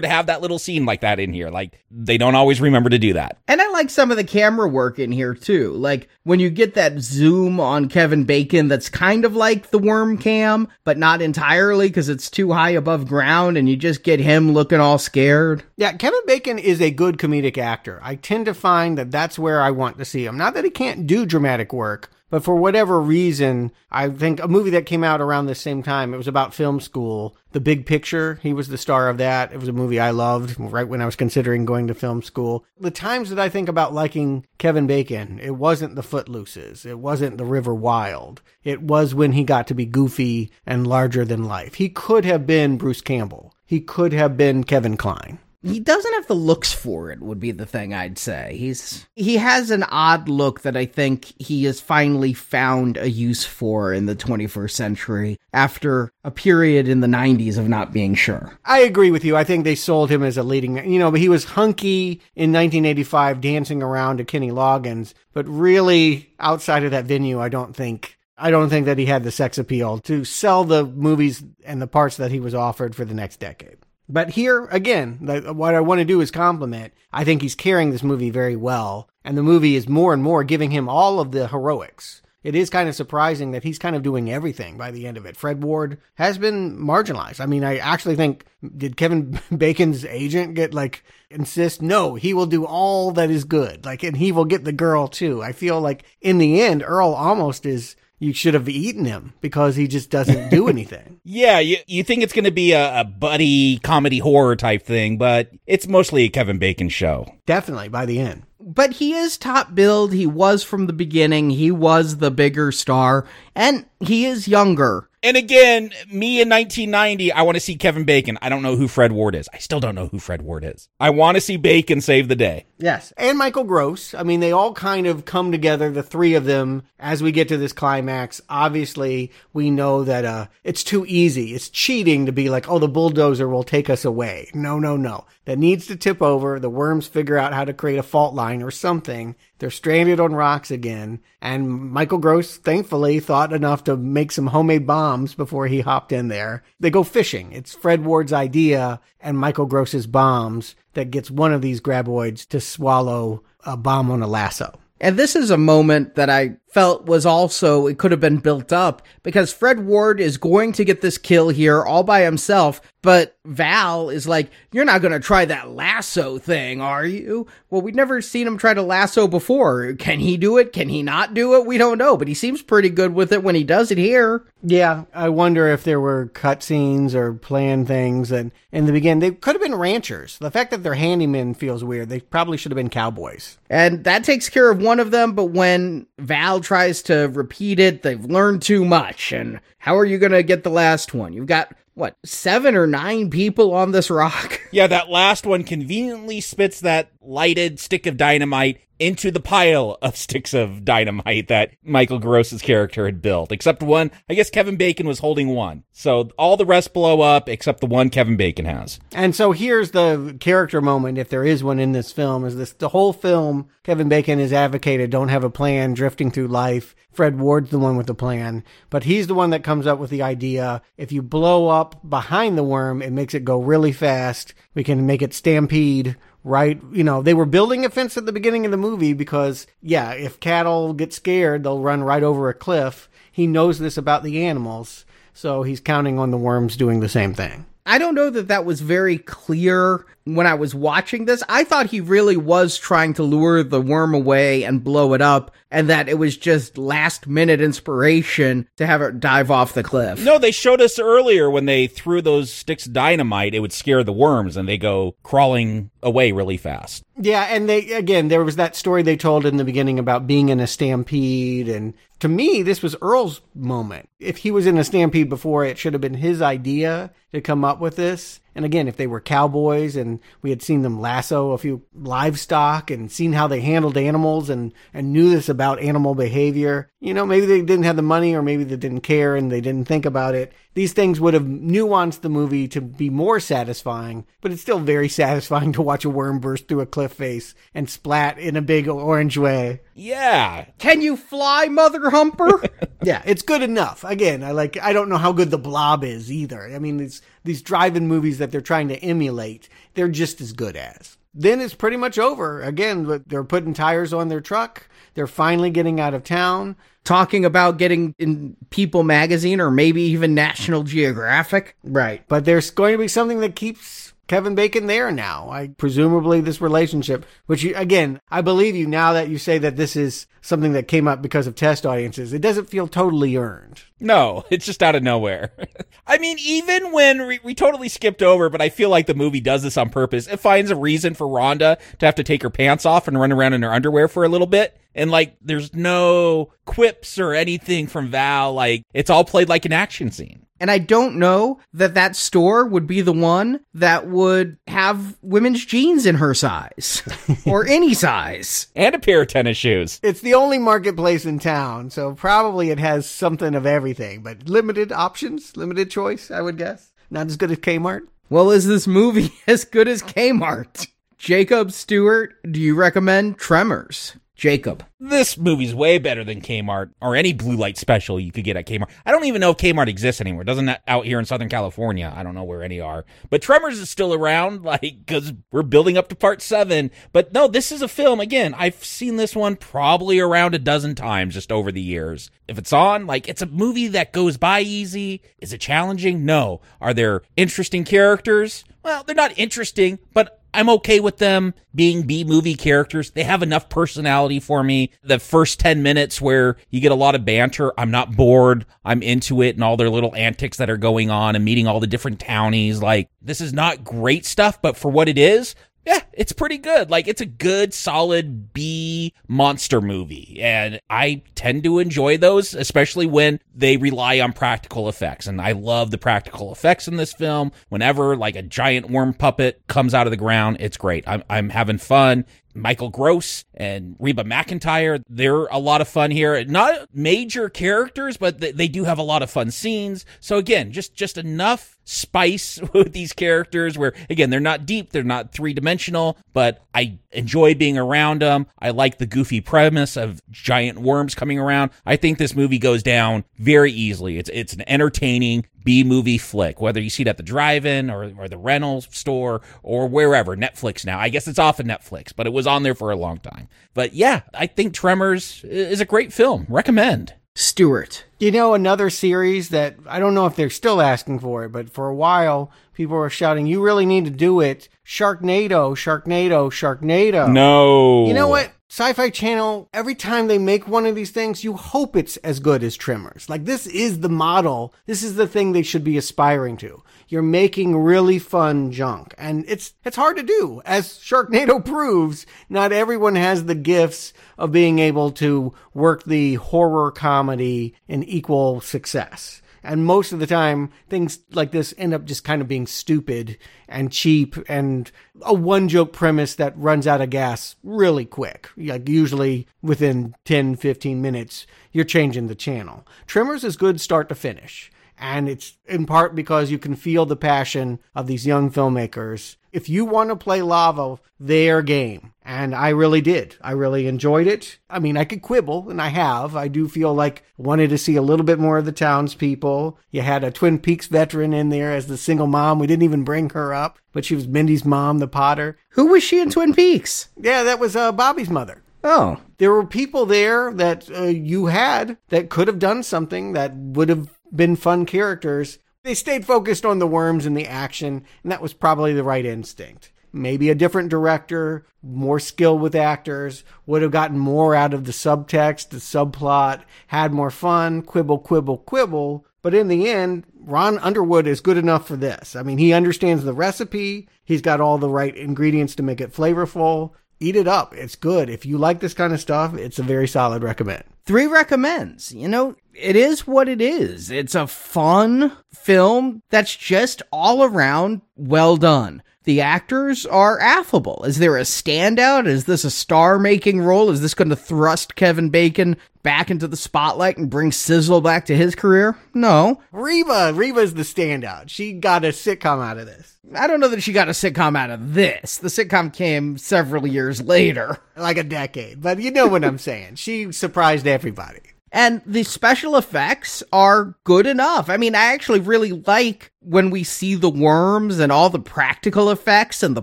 Speaker 9: to have that little scene like that in here. Like they don't always remember to do that.
Speaker 7: And I like some of the camera work in here too. Like when you get that zoom on Kevin Bacon that's kind of like the worm cam, but not entirely because it's too high above ground and you just get him looking all scared.
Speaker 8: Yeah, Kevin Bacon is a good comedic actor. I tend to find that that's where I want to see him. Not that he can't do dramatic work, but for whatever reason, I think a movie that came out around the same time, it was about film school. The Big Picture, he was the star of that. It was a movie I loved right when I was considering going to film school. The times that I think about liking Kevin Bacon, it wasn't the Footlooses. It wasn't the River Wild. It was when he got to be goofy and larger than life. He could have been Bruce Campbell. He could have been Kevin Kline
Speaker 7: he doesn't have the looks for it would be the thing i'd say. He's he has an odd look that i think he has finally found a use for in the 21st century after a period in the 90s of not being sure.
Speaker 8: I agree with you. I think they sold him as a leading you know but he was hunky in 1985 dancing around to kenny loggins but really outside of that venue i don't think I don't think that he had the sex appeal to sell the movies and the parts that he was offered for the next decade. But here, again, what I want to do is compliment. I think he's carrying this movie very well. And the movie is more and more giving him all of the heroics. It is kind of surprising that he's kind of doing everything by the end of it. Fred Ward has been marginalized. I mean, I actually think, did Kevin Bacon's agent get like, insist? No, he will do all that is good. Like, and he will get the girl too. I feel like in the end, Earl almost is you should have eaten him because he just doesn't do anything.
Speaker 9: yeah, you, you think it's going to be a, a, buddy comedy horror type thing, but it's mostly a Kevin Bacon show.
Speaker 8: Definitely by the end.
Speaker 7: But he is top billed. He was from the beginning. He was the bigger star, and he is younger.
Speaker 9: And again, me in 1990, I want to see Kevin Bacon. I don't know who Fred Ward is. I still don't know who Fred Ward is. I want to see Bacon save the day.
Speaker 8: Yes. And Michael Gross. I mean, they all kind of come together, the three of them, as we get to this climax. Obviously, we know that uh, it's too easy. It's cheating to be like, oh, the bulldozer will take us away. No, no, no. That needs to tip over. The worms figure out how to create a fault line or something. They're stranded on rocks again. And Michael Gross, thankfully, thought enough to make some homemade bombs before he hopped in there. They go fishing. It's Fred Ward's idea and Michael Gross's bombs that gets one of these graboids to swallow a bomb on a lasso.
Speaker 7: And this is a moment that I felt was also, it could have been built up because Fred Ward is going to get this kill here all by himself, but Val is like, You're not going to try that lasso thing, are you? Well, we've never seen him try to lasso before. Can he do it? Can he not do it? We don't know, but he seems pretty good with it when he does it here.
Speaker 8: Yeah, I wonder if there were cutscenes or planned things that in the beginning they could have been ranchers. The fact that they're handymen feels weird. They probably should have been cowboys.
Speaker 7: And that takes care of one of them, but when Val tries to repeat it, they've learned too much. And how are you going to get the last one? You've got what seven or nine people on this rock.
Speaker 9: Yeah, that last one conveniently spits that lighted stick of dynamite into the pile of sticks of dynamite that Michael Gross's character had built. Except one, I guess Kevin Bacon was holding one. So all the rest blow up except the one Kevin Bacon has.
Speaker 8: And so here's the character moment, if there is one in this film, is this the whole film Kevin Bacon is advocated don't have a plan, drifting through life. Fred Ward's the one with the plan, but he's the one that comes up with the idea. If you blow up behind the worm, it makes it go really fast. We can make it stampede right? You know, they were building a fence at the beginning of the movie because, yeah, if cattle get scared, they'll run right over a cliff. He knows this about the animals, so he's counting on the worms doing the same thing.
Speaker 7: I don't know that that was very clear when I was watching this. I thought he really was trying to lure the worm away and blow it up, and that it was just last minute inspiration to have it dive off the cliff.
Speaker 9: No, they showed us earlier when they threw those sticks of dynamite, it would scare the worms and they go crawling away really fast.
Speaker 8: Yeah, and they again there was that story they told in the beginning about being in a stampede and to me this was Earl's moment. If he was in a stampede before it should have been his idea to come up with this. And again, if they were cowboys and we had seen them lasso a few livestock and seen how they handled animals and, and knew this about animal behavior, you know, maybe they didn't have the money or maybe they didn't care and they didn't think about it. These things would have nuanced the movie to be more satisfying, but it's still very satisfying to watch a worm burst through a cliff face and splat in a big orange way.
Speaker 9: Yeah.
Speaker 7: Can you fly, Mother Humper?
Speaker 8: yeah, it's good enough. Again, I like I don't know how good the blob is either. I mean, these these drive-in movies that they're trying to emulate, they're just as good as. Then it's pretty much over. Again, they're putting tires on their truck. They're finally getting out of town.
Speaker 7: Talking about getting in People magazine or maybe even National Geographic.
Speaker 8: Right. But there's going to be something that keeps Kevin Bacon there now. I presumably this relationship, which you, again, I believe you now that you say that this is something that came up because of test audiences. It doesn't feel totally earned.
Speaker 9: No, it's just out of nowhere. I mean, even when we, we, totally skipped over, but I feel like the movie does this on purpose. It finds a reason for Rhonda to have to take her pants off and run around in her underwear for a little bit. And like, there's no quips or anything from Val. Like, it's all played like an action scene.
Speaker 7: And I don't know that that store would be the one that would have women's jeans in her size or any size.
Speaker 9: And a pair of tennis shoes.
Speaker 8: It's the only marketplace in town, so probably it has something of everything, but limited options, limited choice, I would guess. Not as good as Kmart.
Speaker 7: Well, is this movie as good as Kmart? Jacob Stewart, do you recommend Tremors? Jacob.
Speaker 9: This movie's way better than Kmart or any blue light special you could get at Kmart. I don't even know if Kmart exists anymore. Doesn't that out here in Southern California? I don't know where any are. But Tremors is still around, like, because we're building up to part seven. But no, this is a film. Again, I've seen this one probably around a dozen times just over the years. If it's on, like, it's a movie that goes by easy. Is it challenging? No. Are there interesting characters? Well, they're not interesting, but I'm okay with them being B movie characters. They have enough personality for me. The first 10 minutes where you get a lot of banter, I'm not bored. I'm into it and all their little antics that are going on and meeting all the different townies. Like, this is not great stuff, but for what it is, yeah, it's pretty good. Like it's a good, solid B monster movie. And I tend to enjoy those, especially when they rely on practical effects. And I love the practical effects in this film. Whenever like a giant worm puppet comes out of the ground, it's great. I'm, I'm having fun. Michael Gross and Reba McEntire. They're a lot of fun here. Not major characters, but they do have a lot of fun scenes. So again, just just enough spice with these characters where again they're not deep they're not three-dimensional but i enjoy being around them i like the goofy premise of giant worms coming around i think this movie goes down very easily it's it's an entertaining B movie flick, whether you see it at the drive-in or, or the rental store or wherever. Netflix now. I guess it's off of Netflix, but it was on there for a long time. But yeah, I think Tremors is a great film. Recommend.
Speaker 7: Stuart.
Speaker 8: You know, another series that I don't know if they're still asking for it, but for a while, people were shouting, you really need to do it. Sharknado, Sharknado, Sharknado.
Speaker 9: No.
Speaker 8: You know what? Sci Fi Channel, every time they make one of these things, you hope it's as good as Tremors. Like, this is the model. This is the thing they should be aspiring to. You're making really fun junk. And it's, it's hard to do. As Sharknado proves, not everyone has the gifts of being able to work the horror comedy in equal success. And most of the time, things like this end up just kind of being stupid and cheap and a one joke premise that runs out of gas really quick. Like usually within 10, 15 minutes, you're changing the channel. Tremors is good start to finish. And it's in part because you can feel the passion of these young filmmakers. If you want to play lava, their game. And I really did. I really enjoyed it. I mean, I could quibble, and I have. I do feel like wanted to see a little bit more of the townspeople. You had a Twin Peaks veteran in there as the single mom. We didn't even bring her up, but she was Mindy's mom, the Potter.
Speaker 7: Who was she in Twin Peaks?
Speaker 8: Yeah, that was uh, Bobby's mother.
Speaker 7: Oh.
Speaker 8: There were people there that uh, you had that could have done something that would have been fun characters. They stayed focused on the worms and the action, and that was probably the right instinct. Maybe a different director, more skill with actors, would have gotten more out of the subtext, the subplot, had more fun, quibble, quibble, quibble. But in the end, Ron Underwood is good enough for this. I mean, he understands the recipe. He's got all the right ingredients to make it flavorful. Eat it up. It's good. If you like this kind of stuff, it's a very solid recommend.
Speaker 7: Three recommends. You know, it is what it is. It's a fun film that's just all around well done. The actors are affable. Is there a standout? Is this a star making role? Is this going to thrust Kevin Bacon back into the spotlight and bring Sizzle back to his career? No.
Speaker 8: Reba, Reba's the standout. She got a sitcom out of this.
Speaker 7: I don't know that she got a sitcom out of this. The sitcom came several years later.
Speaker 8: Like a decade. But you know what I'm saying. She surprised everybody.
Speaker 7: And the special effects are good enough. I mean, I actually really like when we see the worms and all the practical effects and the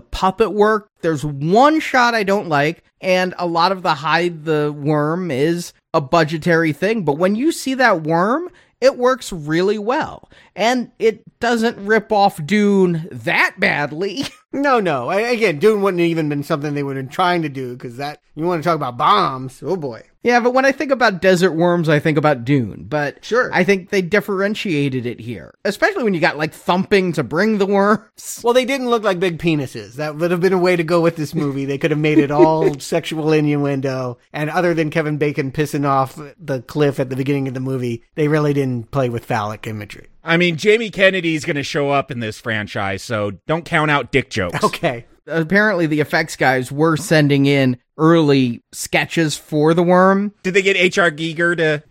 Speaker 7: puppet work. There's one shot I don't like, and a lot of the hide the worm is a budgetary thing. But when you see that worm, it works really well. And it doesn't rip off Dune that badly.
Speaker 8: No, no. Again, Dune wouldn't have even been something they would have been trying to do because that, you want to talk about bombs. Oh boy.
Speaker 7: Yeah, but when I think about Desert Worms, I think about Dune. But
Speaker 8: sure,
Speaker 7: I think they differentiated it here, especially when you got like thumping to bring the worms.
Speaker 8: Well, they didn't look like big penises. That would have been a way to go with this movie. They could have made it all sexual innuendo. And other than Kevin Bacon pissing off the cliff at the beginning of the movie, they really didn't play with phallic imagery.
Speaker 9: I mean, Jamie Kennedy's going to show up in this franchise, so don't count out dick jokes.
Speaker 8: Okay.
Speaker 7: Apparently, the effects guys were sending in early sketches for the worm.
Speaker 9: Did they get H.R. Giger to?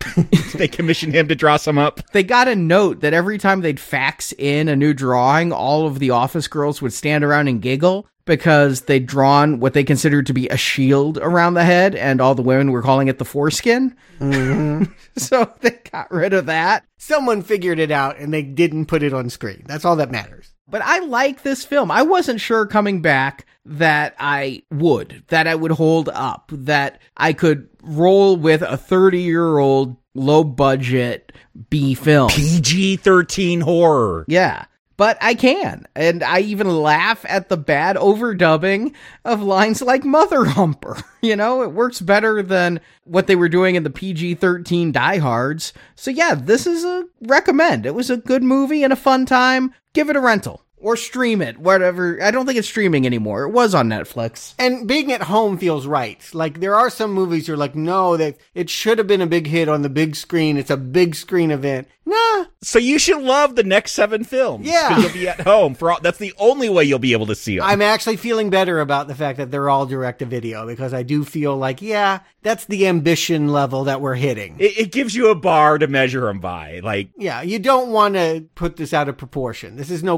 Speaker 9: they commissioned him to draw some up.
Speaker 7: They got a note that every time they'd fax in a new drawing, all of the office girls would stand around and giggle because they'd drawn what they considered to be a shield around the head, and all the women were calling it the foreskin.
Speaker 8: Mm-hmm.
Speaker 7: so they got rid of that.
Speaker 8: Someone figured it out and they didn't put it on screen. That's all that matters.
Speaker 7: But I like this film. I wasn't sure coming back that I would, that I would hold up, that I could roll with a 30 year old low budget B film.
Speaker 9: PG 13 horror.
Speaker 7: Yeah. But I can. And I even laugh at the bad overdubbing of lines like Mother Humper. You know, it works better than what they were doing in the PG 13 diehards. So, yeah, this is a recommend. It was a good movie and a fun time. Give it a rental or stream it, whatever. I don't think it's streaming anymore. It was on Netflix.
Speaker 8: And being at home feels right. Like there are some movies you're like, no, that it should have been a big hit on the big screen. It's a big screen event. Nah.
Speaker 9: So you should love the next seven films.
Speaker 8: Yeah.
Speaker 9: 'Cause you'll be at home for all, that's the only way you'll be able to see them.
Speaker 8: I'm actually feeling better about the fact that they're all direct to video because I do feel like, yeah, that's the ambition level that we're hitting.
Speaker 9: it, it gives you a bar to measure them by. Like,
Speaker 8: Yeah, you don't want to put this out of proportion. This is no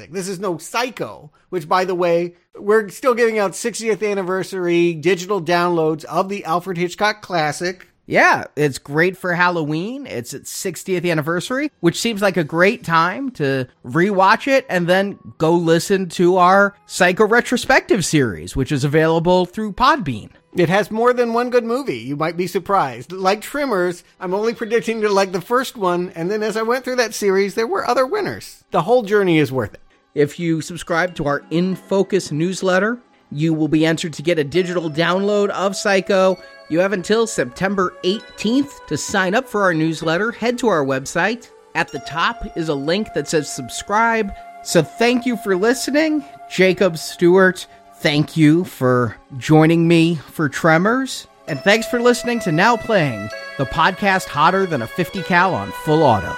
Speaker 8: classic. This is no Psycho, which, by the way, we're still giving out 60th anniversary digital downloads of the Alfred Hitchcock classic.
Speaker 7: Yeah, it's great for Halloween. It's its 60th anniversary, which seems like a great time to rewatch it and then go listen to our Psycho retrospective series, which is available through Podbean.
Speaker 8: It has more than one good movie. You might be surprised. Like Tremors, I'm only predicting to like the first one, and then as I went through that series, there were other winners. The whole journey is worth it.
Speaker 7: If you subscribe to our In Focus newsletter, you will be entered to get a digital download of Psycho. You have until September 18th to sign up for our newsletter. Head to our website. At the top is a link that says subscribe. So thank you for listening. Jacob Stewart, thank you for joining me for Tremors. And thanks for listening to Now Playing, the podcast hotter than a 50 cal on full auto.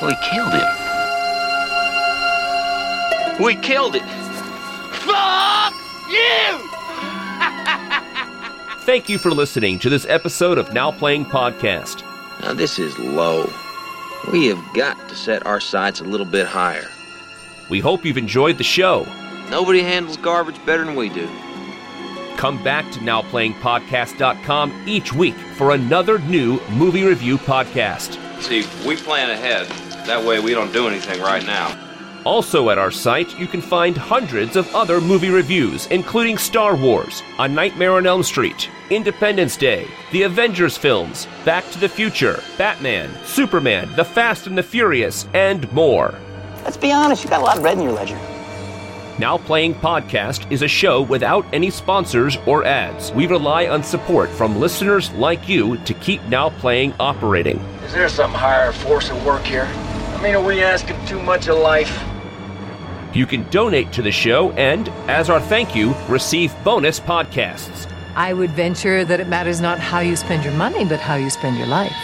Speaker 10: Well, he killed him. We killed it. Fuck you!
Speaker 2: Thank you for listening to this episode of Now Playing Podcast.
Speaker 10: Now, this is low. We have got to set our sights a little bit higher.
Speaker 2: We hope you've enjoyed the show.
Speaker 10: Nobody handles garbage better than we do.
Speaker 2: Come back to NowPlayingPodcast.com each week for another new movie review podcast.
Speaker 11: See, we plan ahead. That way we don't do anything right now.
Speaker 2: Also at our site, you can find hundreds of other movie reviews, including Star Wars, A Nightmare on Elm Street, Independence Day, the Avengers films, Back to the Future, Batman, Superman, The Fast and the Furious, and more.
Speaker 12: Let's be honest, you got a lot of red in your ledger.
Speaker 2: Now Playing Podcast is a show without any sponsors or ads. We rely on support from listeners like you to keep Now Playing operating.
Speaker 6: Is there some higher force at work here? I mean, are we asking too much of life?
Speaker 2: You can donate to the show and, as our thank you, receive bonus podcasts.
Speaker 13: I would venture that it matters not how you spend your money, but how you spend your life.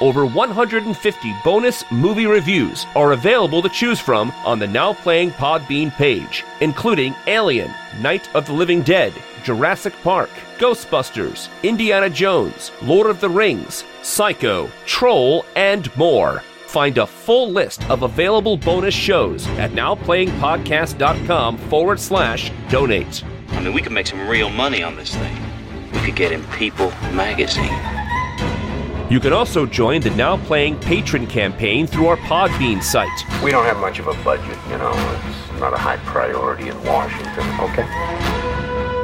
Speaker 2: Over 150 bonus movie reviews are available to choose from on the Now Playing Podbean page, including Alien, Night of the Living Dead, Jurassic Park, Ghostbusters, Indiana Jones, Lord of the Rings, Psycho, Troll, and more. Find a full list of available bonus shows at nowplayingpodcast.com forward slash donate.
Speaker 11: I mean, we could make some real money on this thing. We could get in People magazine.
Speaker 2: You can also join the Now Playing patron campaign through our Podbean site.
Speaker 14: We don't have much of a budget, you know. It's not a high priority in Washington, okay?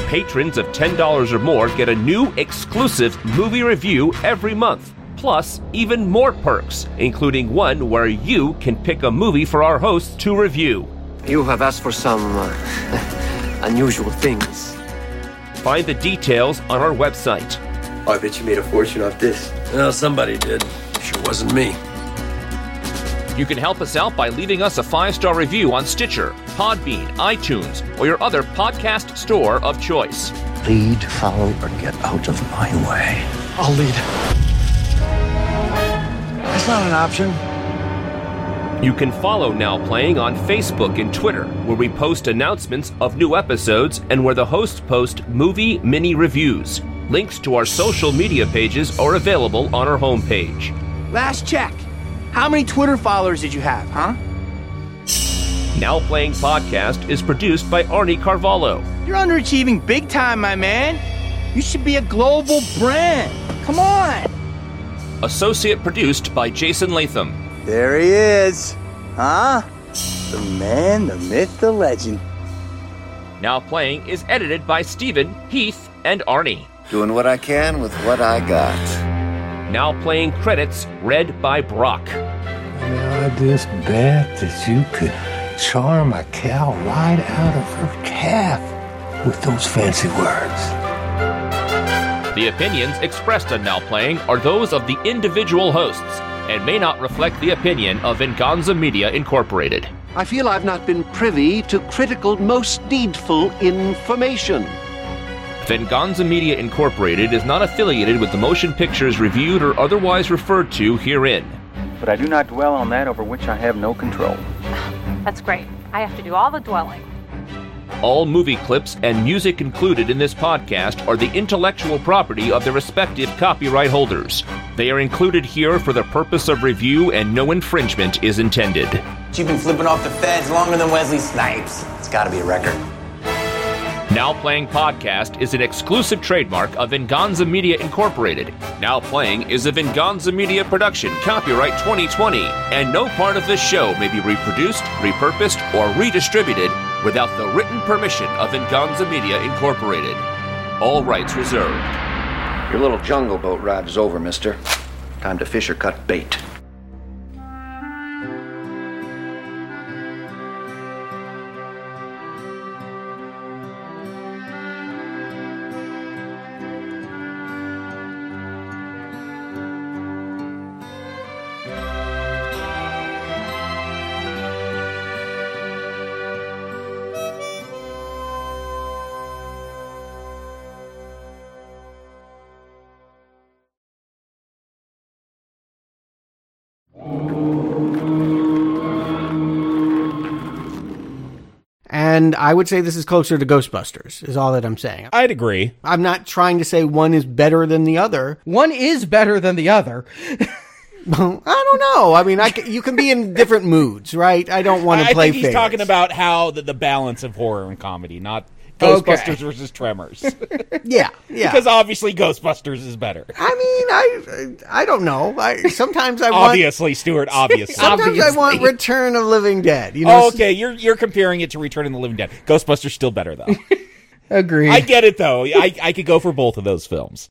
Speaker 2: Patrons of $10 or more get a new exclusive movie review every month. Plus, even more perks, including one where you can pick a movie for our hosts to review.
Speaker 5: You have asked for some uh, unusual things.
Speaker 2: Find the details on our website.
Speaker 5: Oh, I bet you made a fortune off this. Well, somebody did. Sure wasn't me.
Speaker 2: You can help us out by leaving us a five star review on Stitcher, Podbean, iTunes, or your other podcast store of choice.
Speaker 15: Lead, follow, or get out of my way.
Speaker 5: I'll lead. That's not an option.
Speaker 2: You can follow Now Playing on Facebook and Twitter, where we post announcements of new episodes and where the hosts post movie mini reviews. Links to our social media pages are available on our homepage.
Speaker 16: Last check. How many Twitter followers did you have, huh?
Speaker 2: Now Playing Podcast is produced by Arnie Carvalho.
Speaker 16: You're underachieving big time, my man. You should be a global brand. Come on.
Speaker 2: Associate produced by Jason Latham.
Speaker 17: There he is. Huh? The man, the myth, the legend.
Speaker 2: Now Playing is edited by Stephen, Heath, and Arnie.
Speaker 4: Doing what I can with what I got.
Speaker 2: Now Playing credits read by Brock.
Speaker 15: I just bet that you could charm a cow right out of her calf with those fancy words.
Speaker 2: The opinions expressed on Now Playing are those of the individual hosts and may not reflect the opinion of Venganza Media Incorporated.
Speaker 1: I feel I've not been privy to critical, most needful information.
Speaker 2: Venganza Media Incorporated is not affiliated with the motion pictures reviewed or otherwise referred to herein.
Speaker 18: But I do not dwell on that over which I have no control.
Speaker 19: That's great. I have to do all the dwelling.
Speaker 2: All movie clips and music included in this podcast are the intellectual property of their respective copyright holders. They are included here for the purpose of review and no infringement is intended.
Speaker 20: You've been flipping off the feds longer than Wesley Snipes. It's got to be a record.
Speaker 2: Now Playing Podcast is an exclusive trademark of Venganza Media Incorporated. Now Playing is a Venganza Media production, copyright 2020, and no part of this show may be reproduced, repurposed, or redistributed without the written permission of Venganza Media Incorporated. All rights reserved.
Speaker 1: Your little jungle boat ride is over, mister. Time to fish or cut bait.
Speaker 8: And I would say this is closer to Ghostbusters, is all that I'm saying.
Speaker 9: I'd agree.
Speaker 8: I'm not trying to say one is better than the other.
Speaker 7: One is better than the other.
Speaker 8: I don't know. I mean, I c you can be in different moods, right? I don't want to play
Speaker 9: think he's
Speaker 8: favorites.
Speaker 9: talking about how the, the balance of horror and comedy, not
Speaker 8: Okay.
Speaker 9: Ghostbusters versus Tremors.
Speaker 8: yeah, yeah.
Speaker 9: Because obviously Ghostbusters is better.
Speaker 8: I mean, I I don't know. I sometimes I want
Speaker 9: obviously, Stuart. Obviously.
Speaker 8: sometimes I want Return of Living Dead. You know,
Speaker 9: oh, okay. You're you're comparing it to Return of the Living Dead. Ghostbusters still better though.
Speaker 7: Agree.
Speaker 9: I get it though. I I could go for both of those films.